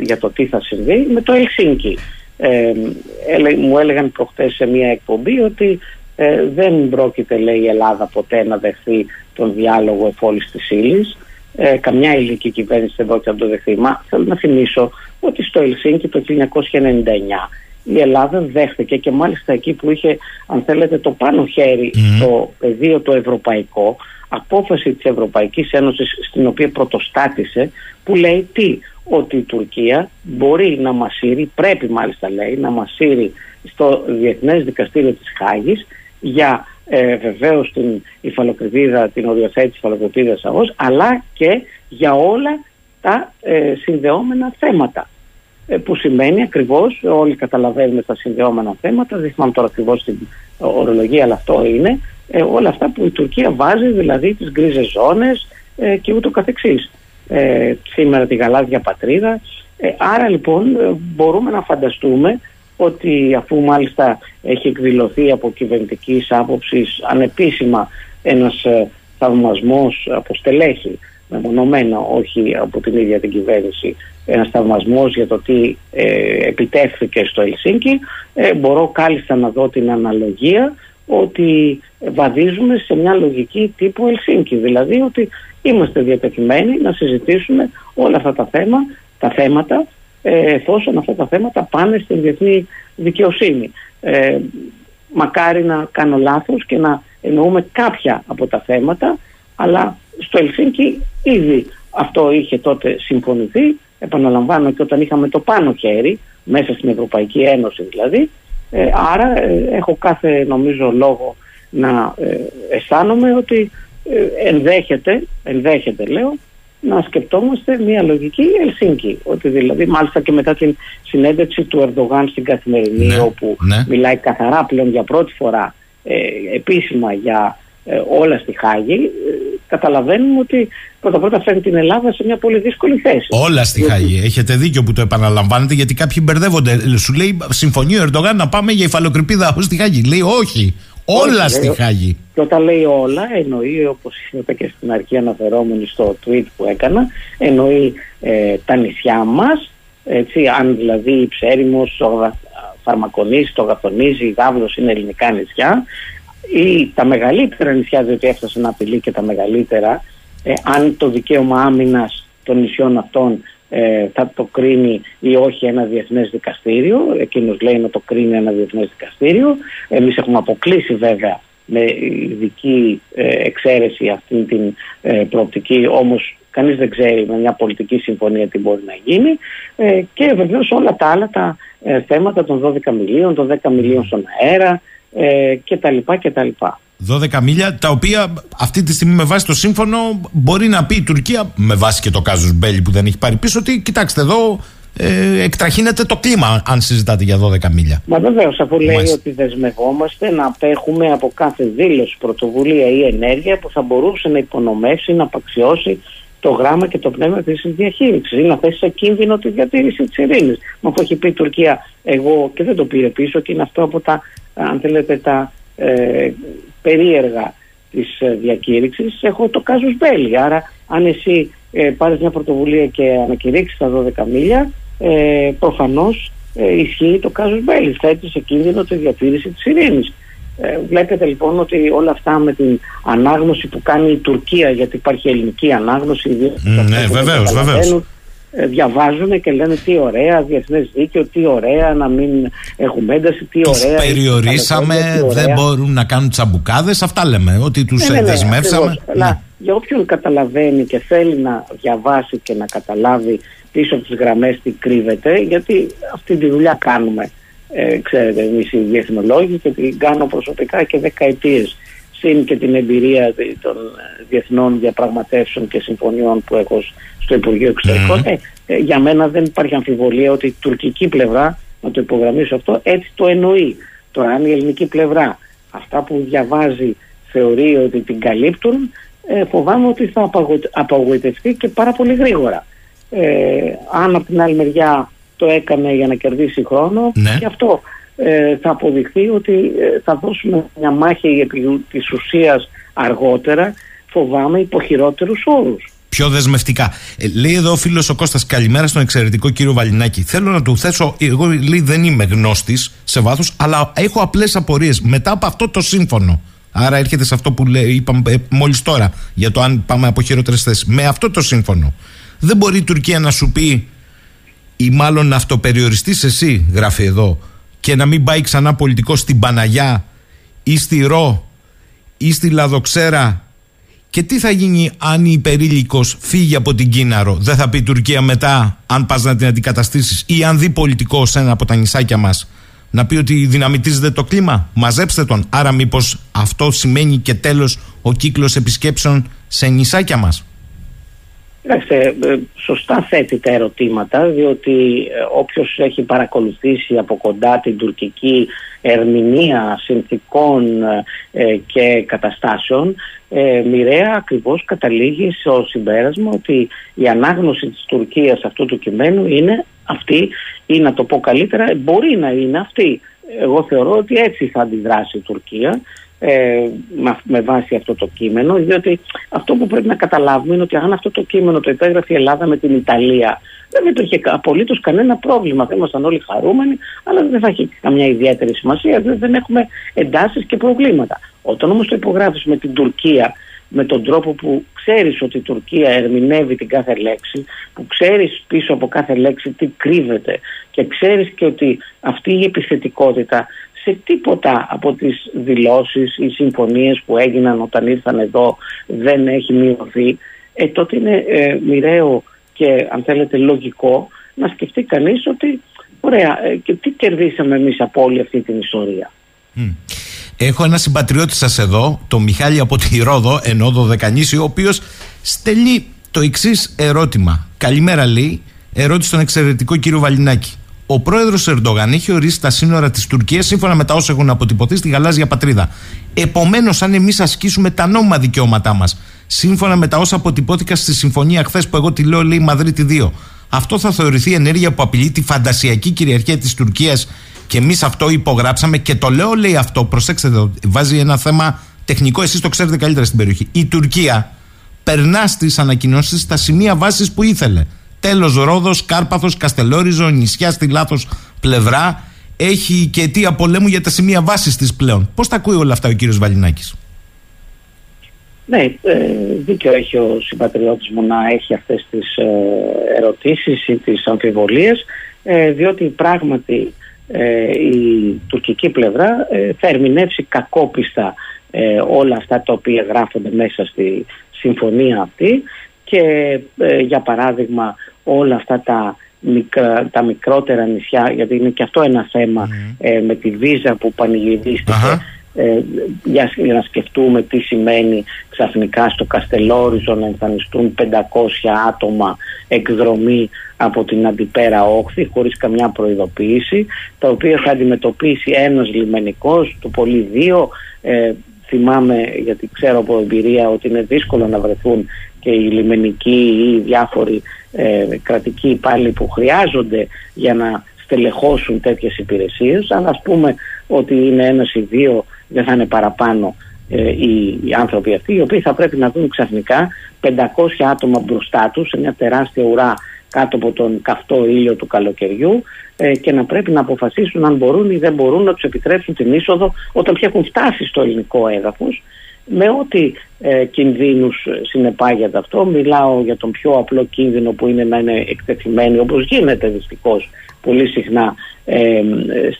για το τι θα συμβεί, με το Ελσίνκι. μου έλεγαν προχτές σε μια εκπομπή ότι δεν πρόκειται λέει η Ελλάδα ποτέ να δεχθεί τον διάλογο εφόλης της ύλης. Ε, καμιά ελληνική κυβέρνηση δεν πρόκειται να το δεχθεί. Μα θέλω να θυμίσω ότι στο Ελσίνκι το 1999 η Ελλάδα δέχτηκε και μάλιστα εκεί που είχε αν θέλετε το πάνω χέρι mm. στο πεδίο το ευρωπαϊκό απόφαση της Ευρωπαϊκής Ένωσης στην οποία πρωτοστάτησε που λέει τι ότι η Τουρκία μπορεί να μασύρει, πρέπει μάλιστα λέει να μασύρει στο Διεθνές Δικαστήριο της Χάγης για ε, βεβαίως την υφαλοκρηπίδα, την οριοθέτηση υφαλοκρηπίδας ΑΟΣ, αλλά και για όλα τα ε, συνδεόμενα θέματα. Ε, που σημαίνει ακριβώς, όλοι καταλαβαίνουμε τα συνδεόμενα θέματα, δεν θυμάμαι τώρα ακριβώς την ορολογία, αλλά αυτό είναι, ε, όλα αυτά που η Τουρκία βάζει, δηλαδή τις γκρίζες ζώνες ε, και ούτω καθεξής. Ε, σήμερα τη γαλάζια πατρίδα. άρα λοιπόν μπορούμε να φανταστούμε ότι αφού μάλιστα έχει εκδηλωθεί από κυβερνητικής άποψης ανεπίσημα ένας ε, θαυμασμός από στελέχη μεμονωμένα, όχι από την ίδια την κυβέρνηση, ένας θαυμασμός για το τι ε, επιτεύχθηκε στο Ελσίνκι, ε, μπορώ κάλλιστα να δω την αναλογία ότι βαδίζουμε σε μια λογική τύπου Ελσίνκι. Δηλαδή ότι είμαστε διατεθειμένοι να συζητήσουμε όλα αυτά τα, θέμα, τα θέματα ε, εφόσον αυτά τα θέματα πάνε στην διεθνή δικαιοσύνη. Ε, μακάρι να κάνω λάθος και να εννοούμε κάποια από τα θέματα αλλά στο Ελσίνκι ήδη αυτό είχε τότε συμφωνηθεί επαναλαμβάνω και όταν είχαμε το πάνω χέρι μέσα στην Ευρωπαϊκή Ένωση δηλαδή ε, άρα ε, έχω κάθε νομίζω λόγο να ε, αισθάνομαι ότι ε, ενδέχεται, ενδέχεται λέω να σκεπτόμαστε μια λογική Ελσίνκη. Ότι δηλαδή, μάλιστα και μετά την συνέντευξη του Ερντογάν στην Καθημερινή, Ναι, όπου ναι. μιλάει καθαρά πλέον για πρώτη φορά ε, επίσημα για ε, όλα στη Χάγη, ε, καταλαβαίνουμε ότι πρώτα-πρώτα φέρνει την Ελλάδα σε μια πολύ δύσκολη θέση. Όλα στη Διότι- Χάγη. Έχετε δίκιο που το επαναλαμβάνετε γιατί κάποιοι μπερδεύονται. Σου λέει συμφωνεί ο Ερντογάν να πάμε για υφαλοκρηπίδα στη Χάγη. Λέει όχι. Όλα Όχι, στη λέει, Χάγη. Και όταν λέει όλα, εννοεί, όπως είπα και στην αρχή αναφερόμενη στο tweet που έκανα, εννοεί ε, τα νησιά μας, έτσι, αν δηλαδή η Ψέριμος, το Γα- Φαρμακονήσι, το Γαθονίζι, η Γάβδος είναι ελληνικά νησιά, ή τα μεγαλύτερα νησιά, διότι έφτασε να απειλεί και τα μεγαλύτερα, ε, αν το δικαίωμα άμυνας των νησιών αυτών ε, θα το κρίνει ή όχι ένα διεθνές δικαστήριο. Εκείνος λέει να το κρίνει ένα διεθνές δικαστήριο. Εμείς έχουμε αποκλείσει βέβαια με ειδική ε, εξαίρεση αυτή την ε, προοπτική, όμως κανείς δεν ξέρει με μια πολιτική συμφωνία τι μπορεί να γίνει ε, και βεβαίως όλα τα άλλα τα ε, θέματα των 12 μιλίων, των 10 μιλίων στον αέρα ε, και τα λοιπά και τα λοιπά. 12 μίλια, τα οποία αυτή τη στιγμή με βάση το σύμφωνο μπορεί να πει η Τουρκία, με βάση και το κάζους Μπέλη που δεν έχει πάρει πίσω, ότι κοιτάξτε εδώ ε, εκτραχύνεται το κλίμα αν συζητάτε για 12 μίλια. Μα βεβαίως, αφού λέει Μάλιστα. ότι δεσμευόμαστε να απέχουμε από κάθε δήλωση, πρωτοβουλία ή ενέργεια που θα μπορούσε να υπονομεύσει, να απαξιώσει το γράμμα και το πνεύμα της διαχείρισης ή να θέσει σε κίνδυνο τη διατήρηση της ειρήνης. Μα αφού έχει πει η Τουρκία, εγώ και δεν το πήρε πίσω και είναι αυτό από τα, αν θέλετε, τα ε, περίεργα της ε, διακήρυξης, έχω το κάζους μπέλι. Άρα, αν εσύ ε, πάρεις μια πρωτοβουλία και ανακηρύξεις τα 12 μίλια, ε, προφανώς ε, ισχύει το κάζους μπέλι. Θέτει σε κίνδυνο τη διατήρηση της ειρήνης. Ε, βλέπετε λοιπόν ότι όλα αυτά με την ανάγνωση που κάνει η Τουρκία, γιατί υπάρχει ελληνική ανάγνωση, ιδίως Μ, αυτοί ναι, που βεβαίως, δεν καταλαβαίνουν, βεβαίως. Ε, διαβάζουν και λένε τι ωραία, διεθνές δίκαιο, τι ωραία να μην έχουμε ένταση, τι Τους ωραία. περιορίσαμε, τι ωραία. δεν μπορούν να κάνουν τσαμπουκάδες, αυτά λέμε, ότι τους Ναι, ναι, ναι, δεσμεύσαμε. ακριβώς. Αλλά για όποιον καταλαβαίνει και θέλει να διαβάσει και να καταλάβει πίσω από τις γραμμές τι κρύβεται, γιατί αυτή τη δουλειά κάνουμε, ε, ξέρετε, εμείς οι διεθνολόγοι και την κάνω προσωπικά και δεκαετίες συν και την εμπειρία δι- των ε, διεθνών διαπραγματεύσεων και συμφωνιών που έχω σ- στο Υπουργείο Εξωτερικών. Ε, ε, για μένα δεν υπάρχει αμφιβολία ότι η τουρκική πλευρά, να το υπογραμμίσω αυτό, έτσι το εννοεί. Τώρα αν η ελληνική πλευρά αυτά που διαβάζει θεωρεί ότι την καλύπτουν, ε, φοβάμαι ότι θα απαγοητε- απογοητευτεί και πάρα πολύ γρήγορα. Ε, αν από την άλλη μεριά το έκανε για να κερδίσει χρόνο, Ναι. και αυτό ε, θα αποδειχθεί ότι ε, θα δώσουμε μια μάχη επί της ουσίας αργότερα, φοβάμαι υπό χειρότερους όρους. Πιο δεσμευτικά. Ε, λέει εδώ ο φίλος ο Κώστας καλημέρα στον εξαιρετικό κύριο Βαλινάκη. Θέλω να του θέσω. Εγώ λέει, δεν είμαι γνώστης σε βάθος, αλλά έχω απλές απορίες μετά από αυτό το σύμφωνο. Άρα έρχεται σε αυτό που λέει, είπαμε ε, μόλις τώρα για το αν πάμε από χειρότερες θέσεις. Με αυτό το σύμφωνο, δεν μπορεί η Τουρκία να σου πει ή μάλλον να αυτοπεριοριστείς εσύ, γράφει εδώ, και να μην πάει ξανά πολιτικό στην Παναγιά ή στη Ρο ή στη Λαδοξέρα και τι θα γίνει αν η υπερήλικος φύγει από την Κίναρο. Δεν θα πει η Τουρκία μετά αν πας να την αντικαταστήσεις ή αν δει πολιτικό σε ένα από τα νησάκια μας να πει ότι δυναμητίζεται το κλίμα; Μαζέψτε τον. Άρα μήπως αυτό σημαίνει και τέλος ο κύκλος επισκέψεων σε νησάκια μας. Κοιτάξτε, ε, σωστά θέτει τα ερωτήματα, διότι ε, όποιος έχει παρακολουθήσει από κοντά την τουρκική ερμηνεία συνθήκων ε, και καταστάσεων, ε, μοιραία ακριβώς καταλήγει στο συμπέρασμα ότι η ανάγνωση της Τουρκίας αυτού του κειμένου είναι αυτή ή να το πω καλύτερα, μπορεί να είναι αυτή. Εγώ θεωρώ ότι έτσι θα αντιδράσει η Τουρκία ε, με βάση αυτό το κείμενο, διότι αυτό που πρέπει να καταλάβουμε είναι ότι αν αυτό το κείμενο το υπέγραφε η Ελλάδα με την Ιταλία, δεν υπήρχε απολύτως κανένα πρόβλημα. Θα ήμασταν όλοι χαρούμενοι, αλλά δεν θα έχει καμιά ιδιαίτερη σημασία, διότι δεν έχουμε εντάσεις και προβλήματα. Όταν όμως το υπογράφεις με την Τουρκία, με τον τρόπο που ξέρεις ότι η Τουρκία ερμηνεύει την κάθε λέξη, που ξέρεις πίσω από κάθε λέξη τι κρύβεται και ξέρεις και ότι αυτή η επιθετικότητα σε τίποτα από τις δηλώσεις ή συμφωνίες που έγιναν όταν ήρθαν εδώ δεν έχει μειωθεί, ε, τότε είναι ε, μοιραίο και αν θέλετε λογικό να σκεφτεί κανείς ότι ωραία ε, και τι κερδίσαμε εμείς από όλη αυτή την ιστορία. Έχω ένα συμπατριώτη σας εδώ, τον Μιχάλη από τη Ρόδο, ενώ Δωδεκανήσι, ο οποίος στέλνει το εξής ερώτημα. Καλημέρα λέει, ερώτηση στον εξαιρετικό κύριο Βαλινάκη. Ο πρόεδρος Ερντογάν έχει ορίσει τα σύνορα της Τουρκίας σύμφωνα με τα όσα έχουν αποτυπωθεί στη γαλάζια πατρίδα. Επομένως, αν εμείς ασκήσουμε τα νόμιμα δικαιώματά μας, σύμφωνα με τα όσα αποτυπώθηκαν στη συμφωνία χθες που εγώ τη λέω, λέει Μαδρίτη 2, αυτό θα θεωρηθεί ενέργεια που απειλεί τη φαντασιακή κυριαρχία της Τουρκίας και εμείς αυτό υπογράψαμε. Και το λέω, λέει αυτό, προσέξτε εδώ, βάζει ένα θέμα τεχνικό, εσείς το ξέρετε καλύτερα στην περιοχή. Η Τουρκία περνά στις ανακοινώσεις στα σημεία βάσης που ήθελε. Τέλος Ρόδος, Κάρπαθος, Καστελόριζο, νησιά στη λάθος πλευρά. Έχει και αιτία πολέμου για τα σημεία βάσης της πλέον. Πώς τα ακούει όλα αυτά ο κύριος Βαλινάκης; Ναι, ε, δίκιο έχει ο συμπατριώτης μου να έχει αυτές τις ε, ερωτήσεις ή τις αμφιβολίες ε, διότι πράγματι η τουρκική πλευρά θα ερμηνεύσει κακόπιστα όλα αυτά τα οποία γράφονται μέσα στη συμφωνία αυτή και για παράδειγμα όλα αυτά τα, τα μικρότερα νησιά, γιατί είναι και αυτό ένα ε, με τη βίζα που πανηγυριστηκε ε, για, να σκεφτούμε τι σημαίνει ξαφνικά στο Καστελόριζο να εμφανιστούν 500 άτομα εκδρομή από την αντιπέρα όχθη χωρίς καμιά προειδοποίηση τα οποία θα αντιμετωπίσει ένας λιμενικός, το πολύ δύο. Ε, θυμάμαι γιατί ξέρω από εμπειρία ότι είναι δύσκολο να βρεθούν και οι λιμενικοί ή οι διάφοροι ε, κρατικοί υπάλληλοι που χρειάζονται για να στελεχώσουν τέτοιες υπηρεσίες. Αλλά ας πούμε ότι είναι ένας ή δύο δεν θα είναι παραπάνω ε, οι, οι, άνθρωποι αυτοί οι οποίοι θα πρέπει να δουν ξαφνικά 500 άτομα μπροστά τους σε μια τεράστια ουρά κάτω από τον καυτό ήλιο του καλοκαιριού ε, και να πρέπει να αποφασίσουν αν μπορούν ή δεν μπορούν να τους επιτρέψουν την είσοδο όταν πια έχουν φτάσει στο ελληνικό έδαφος με ό,τι ε, κινδύνους συνεπάγεται αυτό. Μιλάω για τον πιο απλό κίνδυνο που είναι να είναι εκτεθειμένοι όπως γίνεται δυστυχώς πολύ συχνά ε,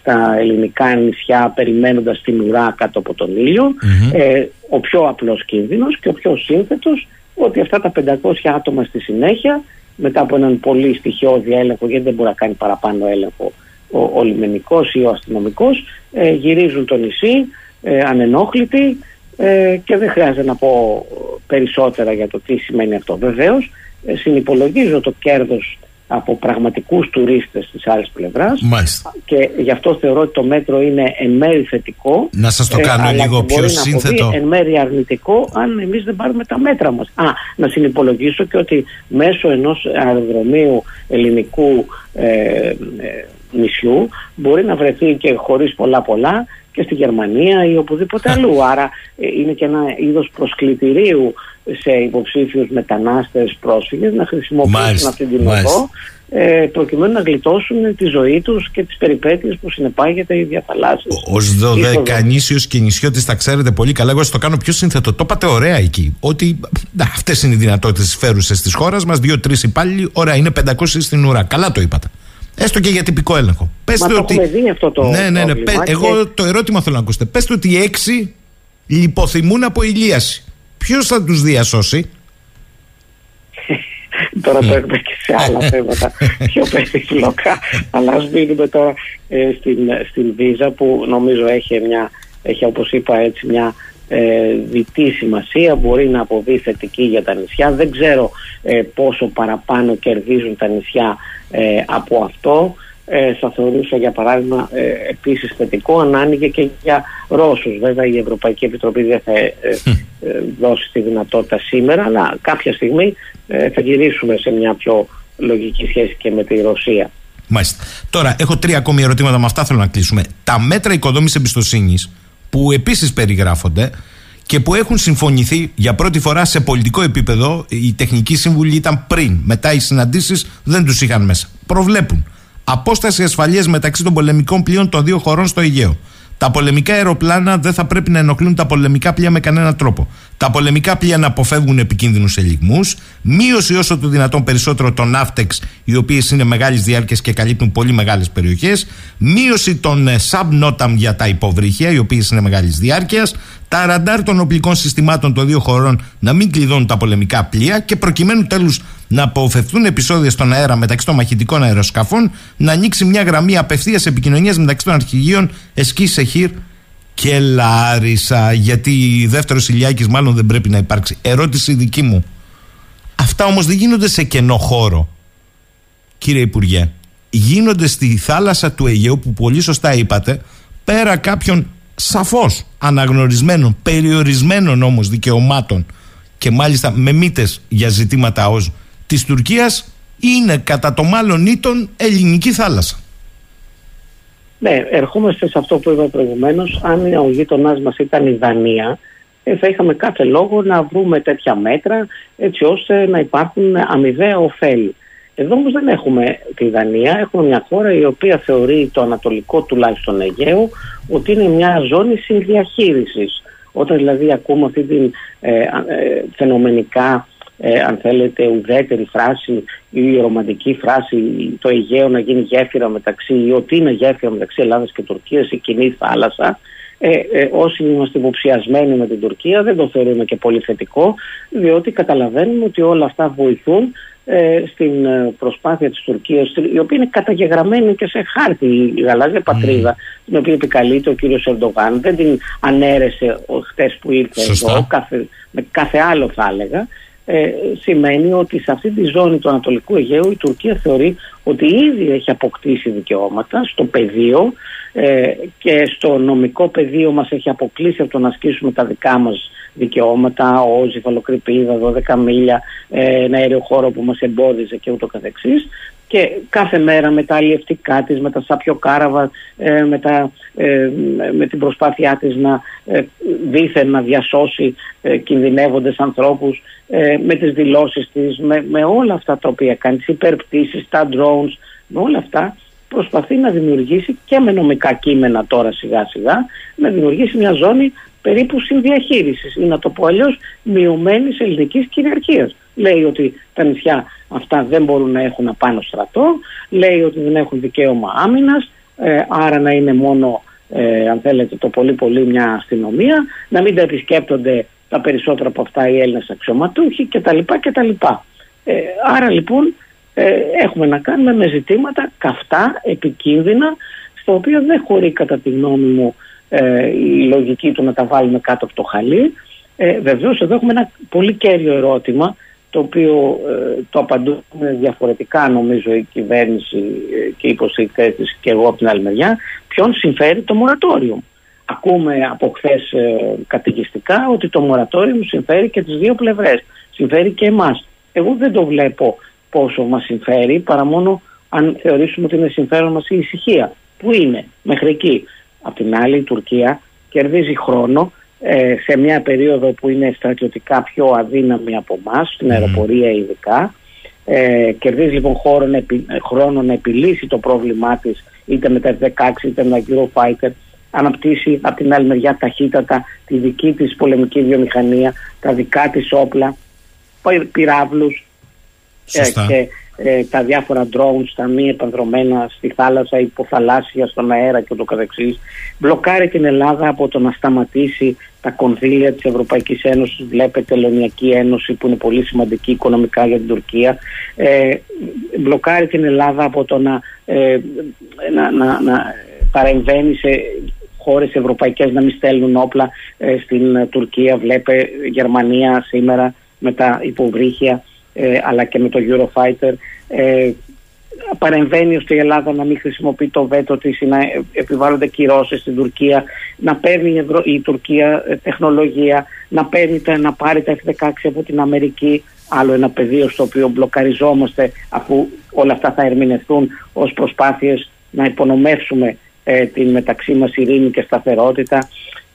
στα ελληνικά νησιά περιμένοντας την ουρά κάτω από τον ηλιο ε, ο πιο απλός κίνδυνος και ο πιο σύνθετος ότι αυτά τα 500 άτομα στη συνέχεια μετά από έναν πολύ στοιχειώδη έλεγχο γιατί δεν μπορεί να κάνει παραπάνω έλεγχο ο, ο λιμενικός ή ο αστυνομικός ε, γυρίζουν το νησί ε, ανενόχλητοι ε, και δεν χρειάζεται να πω περισσότερα για το τι σημαίνει αυτό. Βεβαίως ε, συνυπολογίζω το κέρδος από πραγματικούς τουρίστες της άλλης πλευράς. Και γι' αυτό θεωρώ ότι το μέτρο είναι εν μέρη θετικό. Να σας το ε, κάνω λίγο πιο σύνθετο. εν μέρη αρνητικό αν εμείς δεν πάρουμε τα μέτρα μας. Α, να συνυπολογίσω και ότι μέσω ενός αεροδρομίου ελληνικού ε, ε, νησιού μπορεί να βρεθεί και χωρίς πολλά πολλά και στη Γερμανία ή οπουδήποτε αλλού. Άρα ε, είναι και ένα είδος προσκλητηρίου σε υποψήφιους μετανάστες πρόσφυγες να χρησιμοποιήσουν αυτή την οδό ε, προκειμένου να γλιτώσουν τη ζωή τους και τις περιπέτειες που συνεπάγεται η διαφαλάσσης. Ως δωδεκανήσιος και νησιώτης τα ξέρετε πολύ καλά, εγώ το κάνω πιο σύνθετο. Το είπατε ωραία εκεί, ότι αυτές είναι οι δυνατότητες φέρουσες της χώρας μας, δύο-τρεις υπάλληλοι, ωραία είναι 500 στην ουρά. Καλά το είπατε. Έστω και για τυπικό έλεγχο. Πεςτε Μα ότι... το δει αυτό το Ναι, ναι, ναι. Πε... Εγώ το ερώτημα θέλω να ακούσετε. Πεςτε ότι οι έξι λιποθυμούν από ηλίαση. Ποιος θα τους διασώσει; τώρα το έχουμε και σε άλλα θέματα πιο περίπλοκα. Αλλά ας μείνουμε τώρα ε, στην, στην Βίζα που νομίζω έχει μια, έχει όπως είπα έτσι μια ε, διτή σημασία, μπορεί να αποβεί θετική για τα νησιά. Δεν ξέρω ε, πόσο παραπάνω κερδίζουν τα νησιά ε, από αυτό. Ε, θα θεωρούσα για παράδειγμα ε, επίσης θετικό αν άνοιγε και για Ρώσους. Βέβαια η Ευρωπαϊκή Επιτροπή δεν θα ε, ε, δώσει τη δυνατότητα σήμερα αλλά κάποια στιγμή θα γυρίσουμε σε μια πιο λογική σχέση και με τη Ρωσία. Μάλιστα. Τώρα έχω τρία ακόμη ερωτήματα με αυτά θέλω να κλείσουμε. Τα μέτρα οικοδόμησης εμπιστοσύνης που επίσης περιγράφονται και που έχουν συμφωνηθεί για πρώτη φορά σε πολιτικό επίπεδο. Οι τεχνικοί σύμβουλοι ήταν πριν. Μετά οι συναντήσεις δεν τους είχαν μέσα. Προβλέπουν απόσταση ασφαλείας μεταξύ των πολεμικών πλοίων των δύο χωρών στο Αιγαίο. Τα πολεμικά αεροπλάνα δεν θα πρέπει να ενοχλούν τα πολεμικά πλοία με κανέναν τρόπο. Τα πολεμικά πλοία να αποφεύγουν επικίνδυνους ελιγμούς. Μείωση όσο το δυνατόν περισσότερο των ναύτεξ, οι οποίες είναι μεγάλης διάρκειας και καλύπτουν πολύ μεγάλες περιοχές. Μείωση των ε, subnotam για τα υποβρύχια, οι οποίες είναι μεγάλης διάρκειας. Τα ραντάρ των οπλικών συστημάτων των δύο χωρών να μην κλειδώνουν τα πολεμικά πλοία και προκειμένου τέλους να αποφευθούν επεισόδια στον αέρα μεταξύ των μαχητικών αεροσκαφών, να ανοίξει μια γραμμή απευθείας επικοινωνίας μεταξύ των αρχηγείων Εσκή Σεχίρ και Λάρισα. Γιατί δεύτερος ηλιάκης μάλλον δεν πρέπει να υπάρξει. Ερώτηση δική μου. Αυτά όμως δεν γίνονται σε κενό χώρο, κύριε Υπουργέ. Γίνονται στη θάλασσα του Αιγαίου που πολύ σωστά είπατε, πέρα κάποιων σαφώς αναγνωρισμένων, περιορισμένων όμως δικαιωμάτων και μάλιστα με μύτες για ζητήματα ως της Τουρκίας είναι κατά το μάλλον ήτον ελληνική θάλασσα. Ναι, ερχόμαστε σε αυτό που είπα προηγουμένως. Αν ο γείτονάς μας ήταν η Δανία, ε, θα είχαμε κάθε λόγο να βρούμε τέτοια μέτρα έτσι ώστε να υπάρχουν αμοιβαία ωφέλη. Εδώ όμως δεν έχουμε τη Δανία, έχουμε μια χώρα η οποία θεωρεί το ανατολικό τουλάχιστον Αιγαίο ότι είναι μια ζώνη συνδιαχείρισης. Όταν δηλαδή ακούμε αυτή την ε, ε, φαινομενικά ε, αν θέλετε, ουδέτερη φράση ή ρομαντική φράση το Αιγαίο να γίνει γέφυρα μεταξύ ή ότι είναι γέφυρα μεταξύ Ελλάδας και Τουρκίας η κοινή θάλασσα. Ε, ε, όσοι είμαστε υποψιασμένοι με την Τουρκία δεν το θεωρούμε και πολύ θετικό διότι καταλαβαίνουμε ότι όλα αυτά βοηθούν ε, στην ε, προσπάθεια της Τουρκίας η οποία είναι καταγεγραμμένη και σε χάρτη η γαλάζια πατρίδα mm. την οποία επικαλείται ο κύριος Ερντογάν. Δεν την ανέρεσε χτες που ήρθε εδώ κάθε, με κάθε άλλο θα έλεγα ε, σημαίνει ότι σε αυτή τη ζώνη του Ανατολικού Αιγαίου η Τουρκία θεωρεί ότι ήδη έχει αποκτήσει δικαιώματα στο πεδίο ε, και στο νομικό πεδίο μας έχει αποκλείσει από το να ασκήσουμε τα δικά μας δικαιώματα, όζη, φαλοκρηπίδα, 12 μίλια, ε, ένα αέριο χώρο που μας εμπόδιζε και ούτω καθεξής και κάθε μέρα με τα αλλιευτικά της, με τα σαπιοκάραβα, ε, με, τα, ε, με την προσπάθειά της να ε, δήθεν να διασώσει ε, κινδυνεύοντες ανθρώπους, ε, με τις δηλώσεις της, με, με όλα αυτά τα οποία κάνει, τις υπερπτήσεις, τα drones, με όλα αυτά προσπαθεί να δημιουργήσει και με νομικά κείμενα τώρα σιγά σιγά να δημιουργήσει μια ζώνη περίπου συνδιαχείρισης ή να το πω αλλιώς μειωμένης ελληνικής κυριαρχίας. Λέει ότι τα νησιά αυτά δεν μπορούν να έχουν απάνω στρατό, λέει ότι δεν έχουν δικαίωμα άμυνας, ε, άρα να είναι μόνο ε, αν θέλετε το πολύ πολύ μια αστυνομία, να μην τα επισκέπτονται τα περισσότερα από αυτά οι Έλληνες αξιωματούχοι κτλ. κτλ. Ε, άρα λοιπόν ε, έχουμε να κάνουμε με ζητήματα καυτά, επικίνδυνα, στα οποία δεν χωρεί κατά τη γνώμη μου ε, η λογική του να τα βάλουμε κάτω από το χαλί. Ε, Βεβαίως εδώ έχουμε ένα πολύ κέριο ερώτημα το οποίο ε, το απαντούμε διαφορετικά νομίζω η κυβέρνηση ε, και οι υποστηρικτές της και εγώ από την άλλη μεριά ποιον συμφέρει το μορατόριο. Ακούμε από χθες ε, ότι το μορατόριο συμφέρει και τις δύο πλευρές. Συμφέρει και εμάς. Εγώ δεν το βλέπω πόσο μας συμφέρει παρά μόνο αν θεωρήσουμε ότι είναι συμφέρον μας η ησυχία. Πού είναι; Μέχρι εκεί. Απ' την άλλη η Τουρκία κερδίζει χρόνο ε, σε μια περίοδο που είναι στρατιωτικά πιο αδύναμη από εμάς, στην αεροπορία ειδικά. Ε, κερδίζει λοιπόν χρόνο να, χρόνο να επιλύσει το πρόβλημά της είτε με τα F-16 είτε με τα Eurofighter αναπτύσσει από την άλλη μεριά ταχύτατα τη δική της πολεμική βιομηχανία, τα δικά της όπλα, πυράβλους ε, και ε, τα διάφορα drones, τα μη επανδρομένα στη θάλασσα, υποθαλάσσια, στον αέρα και ούτω καθεξής. Μπλοκάρει την Ελλάδα από το να σταματήσει τα κονδύλια της Ευρωπαϊκής Ένωσης, βλέπετε Ελληνιακή Ένωση που είναι πολύ σημαντική οικονομικά για την Τουρκία. Ε, μπλοκάρει την Ελλάδα από το να, ε, να, να, να παρεμβαίνει σε χώρες ευρωπαϊκές να μην στέλνουν όπλα ε, στην Τουρκία. Βλέπε Γερμανία σήμερα με τα υποβρύχια ε, αλλά και με το Eurofighter ε, παρεμβαίνει ώστε η Ελλάδα να μην χρησιμοποιεί το βέτο της ή να επιβάλλονται κυρώσεις στην Τουρκία, να παίρνει η Τουρκία ε, τεχνολογία, να, παίρνει, να πάρει τα F-16 από την Αμερική, άλλο ένα πεδίο στο οποίο μπλοκαριζόμαστε αφού όλα αυτά θα ερμηνευτούν ως προσπάθειες να υπονομεύσουμε ε, την μεταξύ μας ειρήνη και σταθερότητα.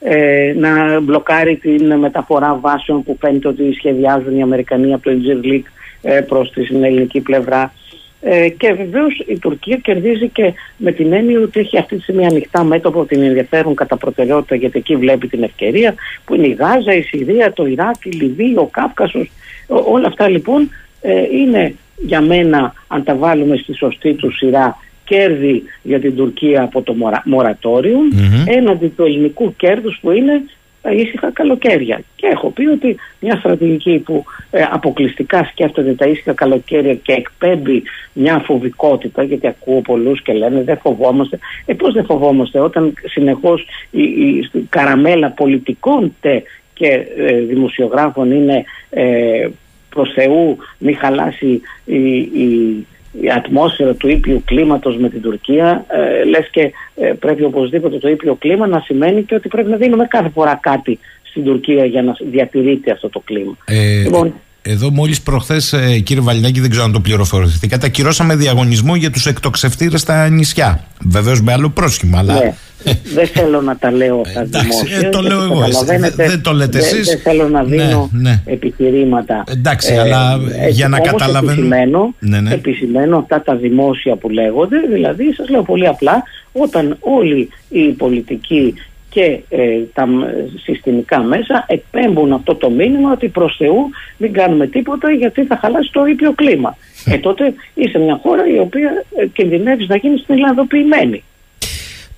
Ε, να μπλοκάρει την μεταφορά βάσεων που φαίνεται ότι σχεδιάζουν οι Αμερικανοί από το League ε, προς την ελληνική πλευρά. Ε, και βεβαίως η Τουρκία κερδίζει και με την έννοια ότι έχει αυτή τη στιγμή ανοιχτά μέτωπο που την ενδιαφέρουν κατά προτεραιότητα γιατί εκεί βλέπει την ευκαιρία που είναι η Γάζα, η Συρία, το Ιράκ, η Λιβύη, ο Κάφκασος. Όλα αυτά λοιπόν ε, είναι για μένα αν τα βάλουμε στη σωστή του σειρά κέρδη για την Τουρκία από το μορατόριο έναντι του ελληνικού κέρδους που είναι τα ήσυχα καλοκαίρια. Και έχω πει ότι μια στρατηγική που ε, αποκλειστικά σκέφτεται τα ήσυχα καλοκαίρια και εκπέμπει μια φοβικότητα, γιατί ακούω πολλούς και λένε δεν φοβόμαστε. Ε, πώς δεν φοβόμαστε όταν συνεχώς η, η, καραμέλα πολιτικών τε και ε, δημοσιογράφων είναι ε, προς Θεού μη χαλάσει η, η η ατμόσφαιρα του ήπιου κλίματος με την Τουρκία ε, λες και ε, πρέπει οπωσδήποτε το ήπιο κλίμα να σημαίνει και ότι πρέπει να δίνουμε κάθε φορά κάτι στην Τουρκία για να διατηρείται αυτό το κλίμα. Ε, λοιπόν, εδώ μόλις προχθές, ε, κύριε Βαλινάκη, δεν ξέρω αν το πληροφορηθήκατε, κατακυρώσαμε διαγωνισμό για τους εκτοξευτήρες στα νησιά. Βεβαίως με άλλο πρόσχημα, αλλά. Ναι. δεν θέλω να τα λέω αυτά Εντάξει, ε, το λέω εγώ. Δεν το λέτε εσείς. Δεν θέλω να ναι, δίνω ναι, επιχειρήματα. Εντάξει, ε, αλλά για να καταλαβαίνω. Επισημένω, ναι, ναι. επισημένω αυτά τα δημόσια που λέγονται. Δηλαδή, σας λέω πολύ απλά, όταν όλοι οι πολιτικοί και ε, τα συστημικά μέσα εκπέμπουν αυτό το μήνυμα ότι προς Θεού μην κάνουμε τίποτα γιατί θα χαλάσει το ήπιο κλίμα. Ε, τότε είσαι μια χώρα η οποία ε, κινδυνεύεις να γίνεις στην Ελλαδοποιημένη.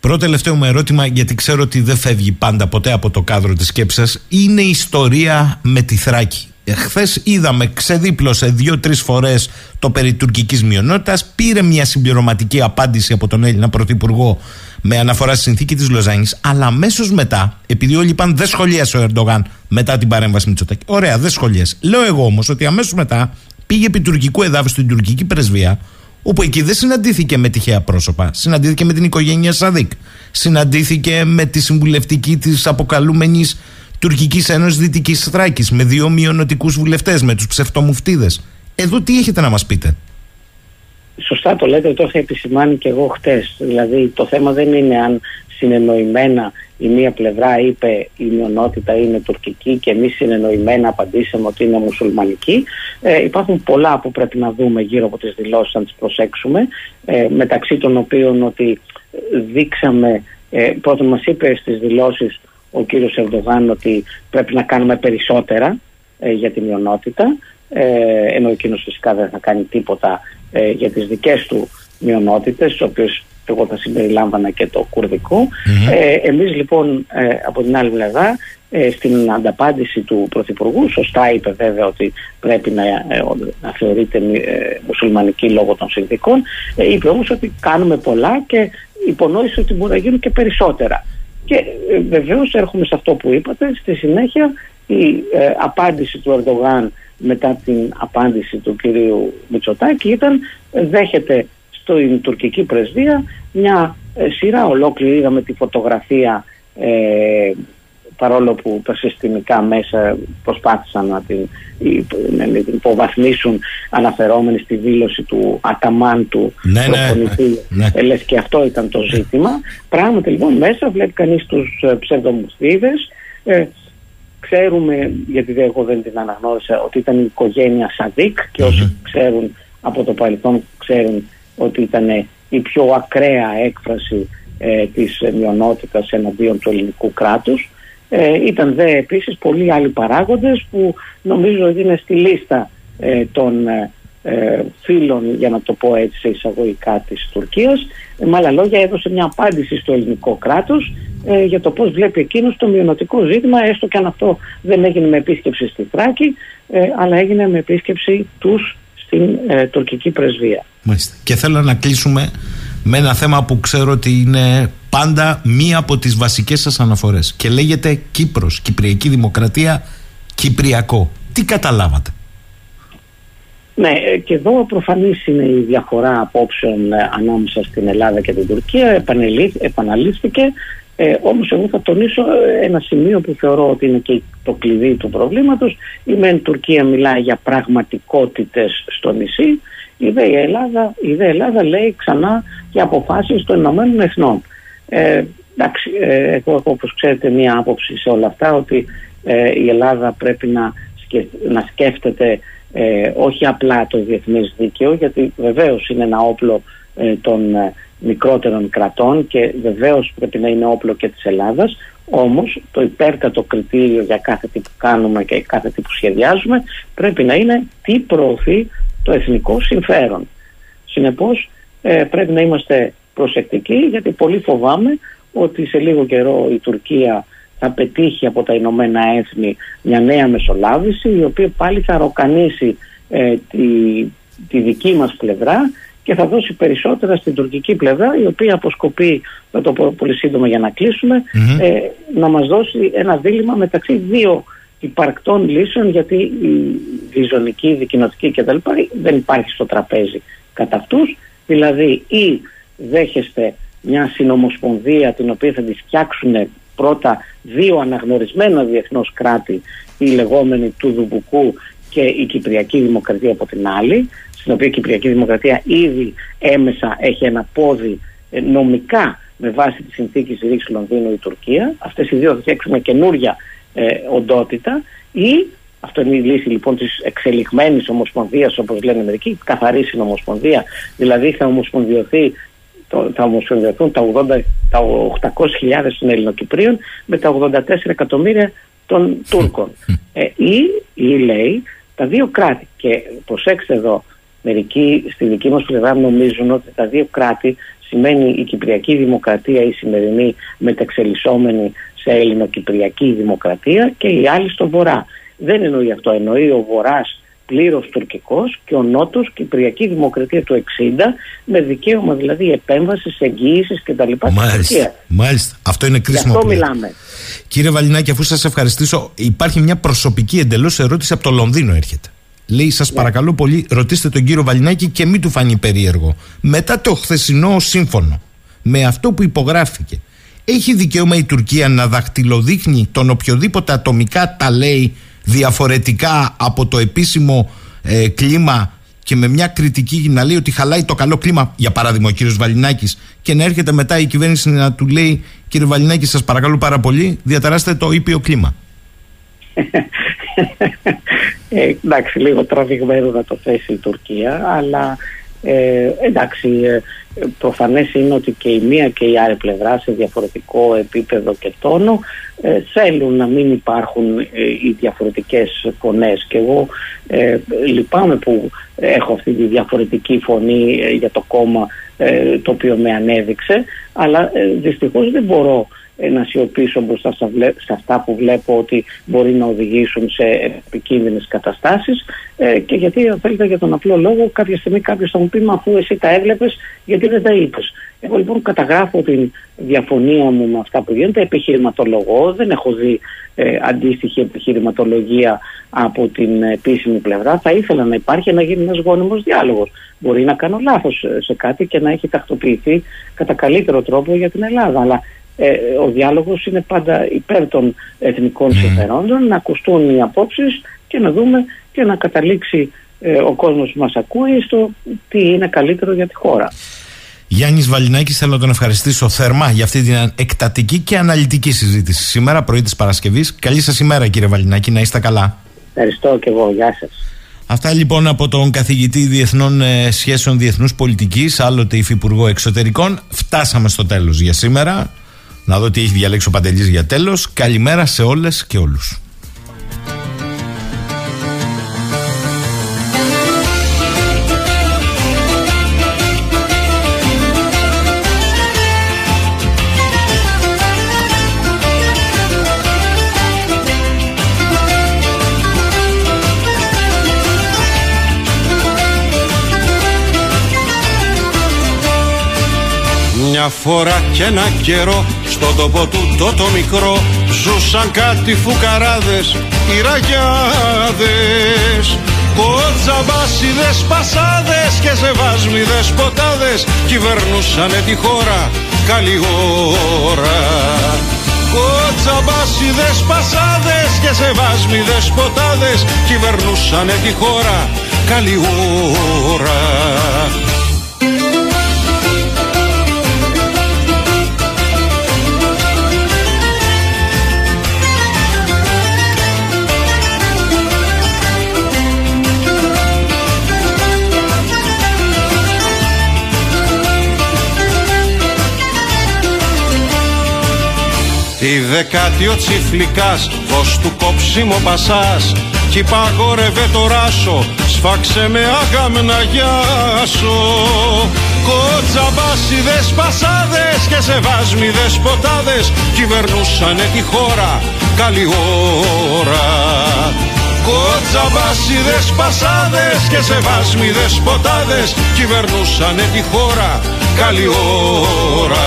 Πρώτο τελευταίο μου ερώτημα, γιατί ξέρω ότι δεν φεύγει πάντα ποτέ από το κάδρο της σκέψης είναι η ιστορία με τη Θράκη. Χθες είδαμε, ξεδίπλωσε δύο-τρεις φορές το περί τουρκικής μειονότητας. Πήρε μια συμπληρωματική απάντηση από τον Έλληνα Πρωθυπουργό με αναφορά στη συνθήκη της Λοζάνης. Αλλά αμέσως μετά, επειδή όλοι είπαν δεν σχολίασε ο Ερντογάν μετά την παρέμβαση Μητσοτάκη. Ωραία, δεν σχολίασε. Λέω εγώ όμως ότι αμέσως μετά πήγε επί τουρκικού εδάφου στην τουρκική πρεσβεία, όπου εκεί δεν συναντήθηκε με τυχαία πρόσωπα. Συναντήθηκε με την οικογένεια Σαδίκ. Συναντήθηκε με τη συμβουλευτική της αποκαλούμενης Τουρκικής Ένωσης Δυτικής Θράκης, με δύο μειονοτικούς βουλευτές, με τους ψευτομουφτίδες. Εδώ τι έχετε να μας πείτε; Σωστά το λέτε, το είχα επισημάνει και εγώ χτες. Δηλαδή το θέμα δεν είναι αν συνεννοημένα η μία πλευρά είπε η μειονότητα είναι τουρκική και εμείς συνεννοημένα απαντήσαμε ότι είναι μουσουλμανική. Ε, υπάρχουν πολλά που πρέπει να δούμε γύρω από τις δηλώσεις αν τις προσέξουμε ε, μεταξύ των οποίων ότι δείξαμε ε, πρώτον μας είπε στις δηλώσεις ο κύριος Ερντογάν ότι πρέπει να κάνουμε περισσότερα ε, για τη μειονότητα ε, ενώ εκείνος φυσικά δεν θα κάνει τίποτα ε, για τις δικές του μειονότητες, τις οποίες εγώ θα συμπεριλάμβανα και το κουρδικο Ε, εμείς λοιπόν ε, από την άλλη πλευρά ε, στην ανταπάντηση του Πρωθυπουργού, σωστά είπε βέβαια ότι πρέπει να, να θεωρείται μουσουλμανική λόγω των συνδικών, είπε όμως ότι κάνουμε πολλά και υπονόησε ότι μπορεί να γίνουν και περισσότερα. Και βεβαίως έρχομαι σε αυτό που είπατε, στη συνέχεια η απάντηση του Ερντογάν μετά την απάντηση του κυρίου Μητσοτάκη ήταν δέχεται στην τουρκική πρεσβεία μια ε, σειρά ολόκληρη. Είδαμε τη φωτογραφία ε, παρόλο που τα συστημικά μέσα προσπάθησαν να την, υποβαθμίσουν αναφερόμενοι στη δήλωση του Αταμάν του ναι, προπονητή ναι, ναι. λες και αυτό ήταν το ζήτημα πράγματι λοιπόν μέσα βλέπει κανείς τους ε, ψευδομουστίδες ε, Ξέρουμε, γιατί εγώ δεν την αναγνώρισα, ότι ήταν η οικογένεια Σαδίκ και όσοι ξέρουν από το παρελθόν ξέρουν ότι ήταν η πιο ακραία έκφραση ε, της μειονότητας εναντίον του ελληνικού κράτους. Ε, ήταν δε επίσης πολλοί άλλοι παράγοντες που νομίζω ότι είναι στη λίστα ε, των ε, ε, φίλων, για να το πω έτσι σε εισαγωγικά της Τουρκίας. Ε, με άλλα λόγια έδωσε μια απάντηση στο ελληνικό κράτος ε, για το πώς βλέπει εκείνος το μειονοτικό ζήτημα, έστω και αν αυτό δεν έγινε με επίσκεψη στη Θράκη, ε, αλλά έγινε με επίσκεψη τους στην ε, τουρκική πρεσβεία. Μάλιστα. Και θέλω να κλείσουμε με ένα θέμα που ξέρω ότι είναι πάντα μία από τις βασικές σας αναφορές και λέγεται Κύπρος, Κυπριακή Δημοκρατία, Κυπριακό. Τι καταλάβατε; Ναι, ε, και εδώ προφανής είναι η διαφορά απόψεων ε, ανάμεσα στην Ελλάδα και την Τουρκία. Επαναλήφθηκε. Ε, όμως εγώ θα τονίσω ε, ένα σημείο που θεωρώ ότι είναι και το κλειδί του προβλήματος. Η ΜΕΝ Τουρκία μιλάει για πραγματικότητες στο νησί. Η ΔΕ Ελλάδα, η ΔΕ Ελλάδα λέει ξανά για αποφάσεις των Ηνωμένων Εθνών. Ε, εντάξει, ε, εγώ έχω όπως ξέρετε μία άποψη σε όλα αυτά ότι ε, η Ελλάδα πρέπει να, να σκέφτεται ε, όχι απλά το διεθνές δίκαιο γιατί βεβαίως είναι ένα όπλο των μικρότερων κρατών και βεβαίως πρέπει να είναι όπλο και της Ελλάδας όμως το υπέρτατο κριτήριο για κάθε τι που κάνουμε και κάθε τι που σχεδιάζουμε πρέπει να είναι τι προωθεί το εθνικό συμφέρον. Συνεπώς πρέπει να είμαστε προσεκτικοί γιατί πολύ φοβάμαι ότι σε λίγο καιρό η Τουρκία θα πετύχει από τα Ηνωμένα Έθνη μια νέα μεσολάβηση η οποία πάλι θα ροκανίσει ε, τη, τη δική μας πλευρά και θα δώσει περισσότερα στην τουρκική πλευρά η οποία αποσκοπεί, θα το πω πολύ σύντομα για να κλεισουμε ε, να μας δώσει ένα δίλημα μεταξύ δύο υπαρκτών λύσεων γιατί η διζωνική, η δικοινοτική κτλ. δεν υπάρχει στο τραπέζι κατά αυτούς δηλαδή ή δέχεστε μια συνομοσπονδία την οποία θα της φτιάξουν πρώτα δύο αναγνωρισμένα διεθνώς κράτη η λεγόμενη του Δουμπουκού και η Κυπριακή Δημοκρατία από την άλλη στην οποία η Κυπριακή Δημοκρατία ήδη έμεσα έχει ένα πόδι ε, νομικά με βάση τη συνθήκη Ρίξου Λονδίνου η Τουρκία. Αυτές οι δύο θα φτιάξουν καινούρια ε, οντότητα ή αυτό είναι η λύση λοιπόν της εξελιγμένης ομοσπονδίας όπως λένε μερικοί, καθαρής συνομοσπονδία, δηλαδή θα ομοσπονδιωθεί το, θα ομοσπονδιωθούν τα, 80, τα 800.000 των Ελληνοκυπρίων με τα 84 εκατομμύρια των Τούρκων. Ε, ή, ή λέει τα δύο κράτη και προσέξτε εδώ μερικοί στη δική μας πλευρά νομίζουν ότι τα δύο κράτη σημαίνει η Κυπριακή Δημοκρατία η σημερινή μεταξελισσόμενη σε Ελληνοκυπριακή Δημοκρατία και οι άλλοι στο Βορρά. Δεν εννοεί αυτό, εννοεί ο Βορράς πλήρως τουρκικός και ο Νότος Κυπριακή Δημοκρατία του 60 με δικαίωμα δηλαδή επέμβασης, εγγύησης κτλ. Μάλιστα. Μάλιστα. Αυτό είναι κρίσιμο. Γι' αυτό μιλάμε. Κύριε Βαλινάκη, αφού σας ευχαριστήσω, υπάρχει μια προσωπική εντελώς ερώτηση από το Λονδίνο έρχεται. Λέει, σας ναι. παρακαλώ πολύ, ρωτήστε τον κύριο Βαλινάκη και μην του φανεί περίεργο. Μετά το χθεσινό σύμφωνο, με αυτό που υπογράφηκε, έχει δικαίωμα η Τουρκία να δαχτυλοδείχνει τον οποιοδήποτε ατομικά τα λέει διαφορετικά από το επίσημο ε, κλίμα και με μια κριτική να λέει ότι χαλάει το καλό κλίμα, για παράδειγμα ο κύριος Βαλινάκης, και να έρχεται μετά η κυβέρνηση να του λέει: Κύριε Βαλινάκη, σας παρακαλώ πάρα πολύ, διαταράστε το ήπιο κλίμα. ε, εντάξει, λίγο τραβηγμένο να το θέσει η Τουρκία, αλλά ε, εντάξει, ε, προφανές είναι ότι και η μία και η άλλη πλευρά σε διαφορετικό επίπεδο και τόνο ε, θέλουν να μην υπάρχουν ε, οι διαφορετικές φωνές. Και εγώ ε, λυπάμαι που έχω αυτή τη διαφορετική φωνή ε, για το κόμμα το οποίο με ανέδειξε αλλά δυστυχώς δεν μπορώ να σιωπήσω μπροστά σε αυτά που βλέπω ότι μπορεί να οδηγήσουν σε επικίνδυνες καταστάσεις. Ε, και γιατί, αν θέλετε, για τον απλό λόγο, κάποια στιγμή κάποιος θα μου πει: Μα αφού εσύ τα έβλεπες, γιατί δεν τα είπες. Εγώ λοιπόν καταγράφω την διαφωνία μου με αυτά που γίνονται, επιχειρηματολογώ, δεν έχω δει ε, αντίστοιχη επιχειρηματολογία από την επίσημη πλευρά. Θα ήθελα να υπάρχει να γίνει ένας γόνιμος διάλογος. Μπορεί να κάνω λάθος σε κάτι και να έχει τακτοποιηθεί κατά καλύτερο τρόπο για την Ελλάδα. Αλλά ε, ο διάλογος είναι πάντα υπέρ των εθνικών mm. συμφερόντων, να ακουστούν οι απόψεις και να δούμε και να καταλήξει ε, ο κόσμος που μας ακούει στο τι είναι καλύτερο για τη χώρα. Γιάννης Βαλινάκης, θέλω να τον ευχαριστήσω θερμά για αυτή την εκτατική και αναλυτική συζήτηση σήμερα, πρωί της Παρασκευής. Καλή σας ημέρα, κύριε Βαλινάκη, να είστε καλά. Ευχαριστώ και εγώ. Γεια σας. Αυτά λοιπόν από τον καθηγητή Διεθνών ε, Σχέσεων Διεθνούς Πολιτικής, άλλοτε υφυπουργό εξωτερικών. Φτάσαμε στο τέλος για σήμερα. Να δω τι έχει διαλέξει ο Παντελής για τέλος. Καλημέρα σε όλες και όλους. Μια φορά και ένα καιρό στον τόπο του το το μικρό Ζούσαν κάτι φουκαράδες, ραγιάδες Κοτζαμπάσιδες, πασάδες και ζεβάσμιδες ποτάδες Κυβερνούσανε τη χώρα καλή ώρα. Κοτζαμπάσιδες, πασάδες και ζεβάσμιδες ποτάδες Κυβερνούσανε τη χώρα καλή ώρα Τη δεκάτη ο τσιφλικάς δώσ' του κόψιμο πασάς Κι παγόρευε το ράσο σφάξε με αγάμνα γιάσο Κοτσαμπάσιδες πασάδες και σεβάσμιδες ποτάδες Κυβερνούσανε τη χώρα καλή ώρα. Κοτσαμπάσιδες πασάδες και σεβάσμιδες ποτάδες Κυβερνούσανε τη χώρα καλή ώρα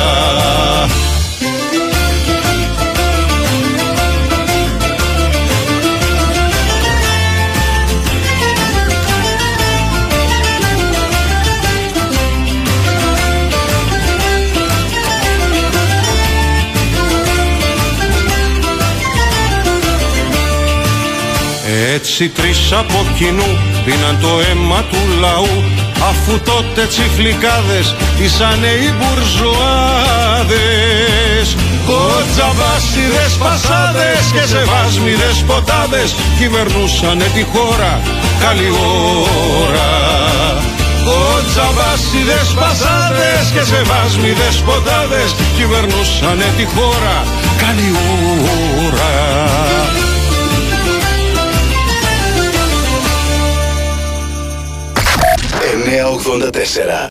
Έτσι τρεις από κοινού πίναν το αίμα του λαού Αφού τότε τσιφλικάδες ήσανε οι μπουρζουάδες. Κοτσαβάσιδες πασάδες και σεβάσμιδες ποτάδες Κυβερνούσανε τη χώρα καλή ώρα Κοτσαβάσιδες πασάδες και σεβάσμιδες ποτάδες Κυβερνούσανε τη χώρα καλή ώρα 984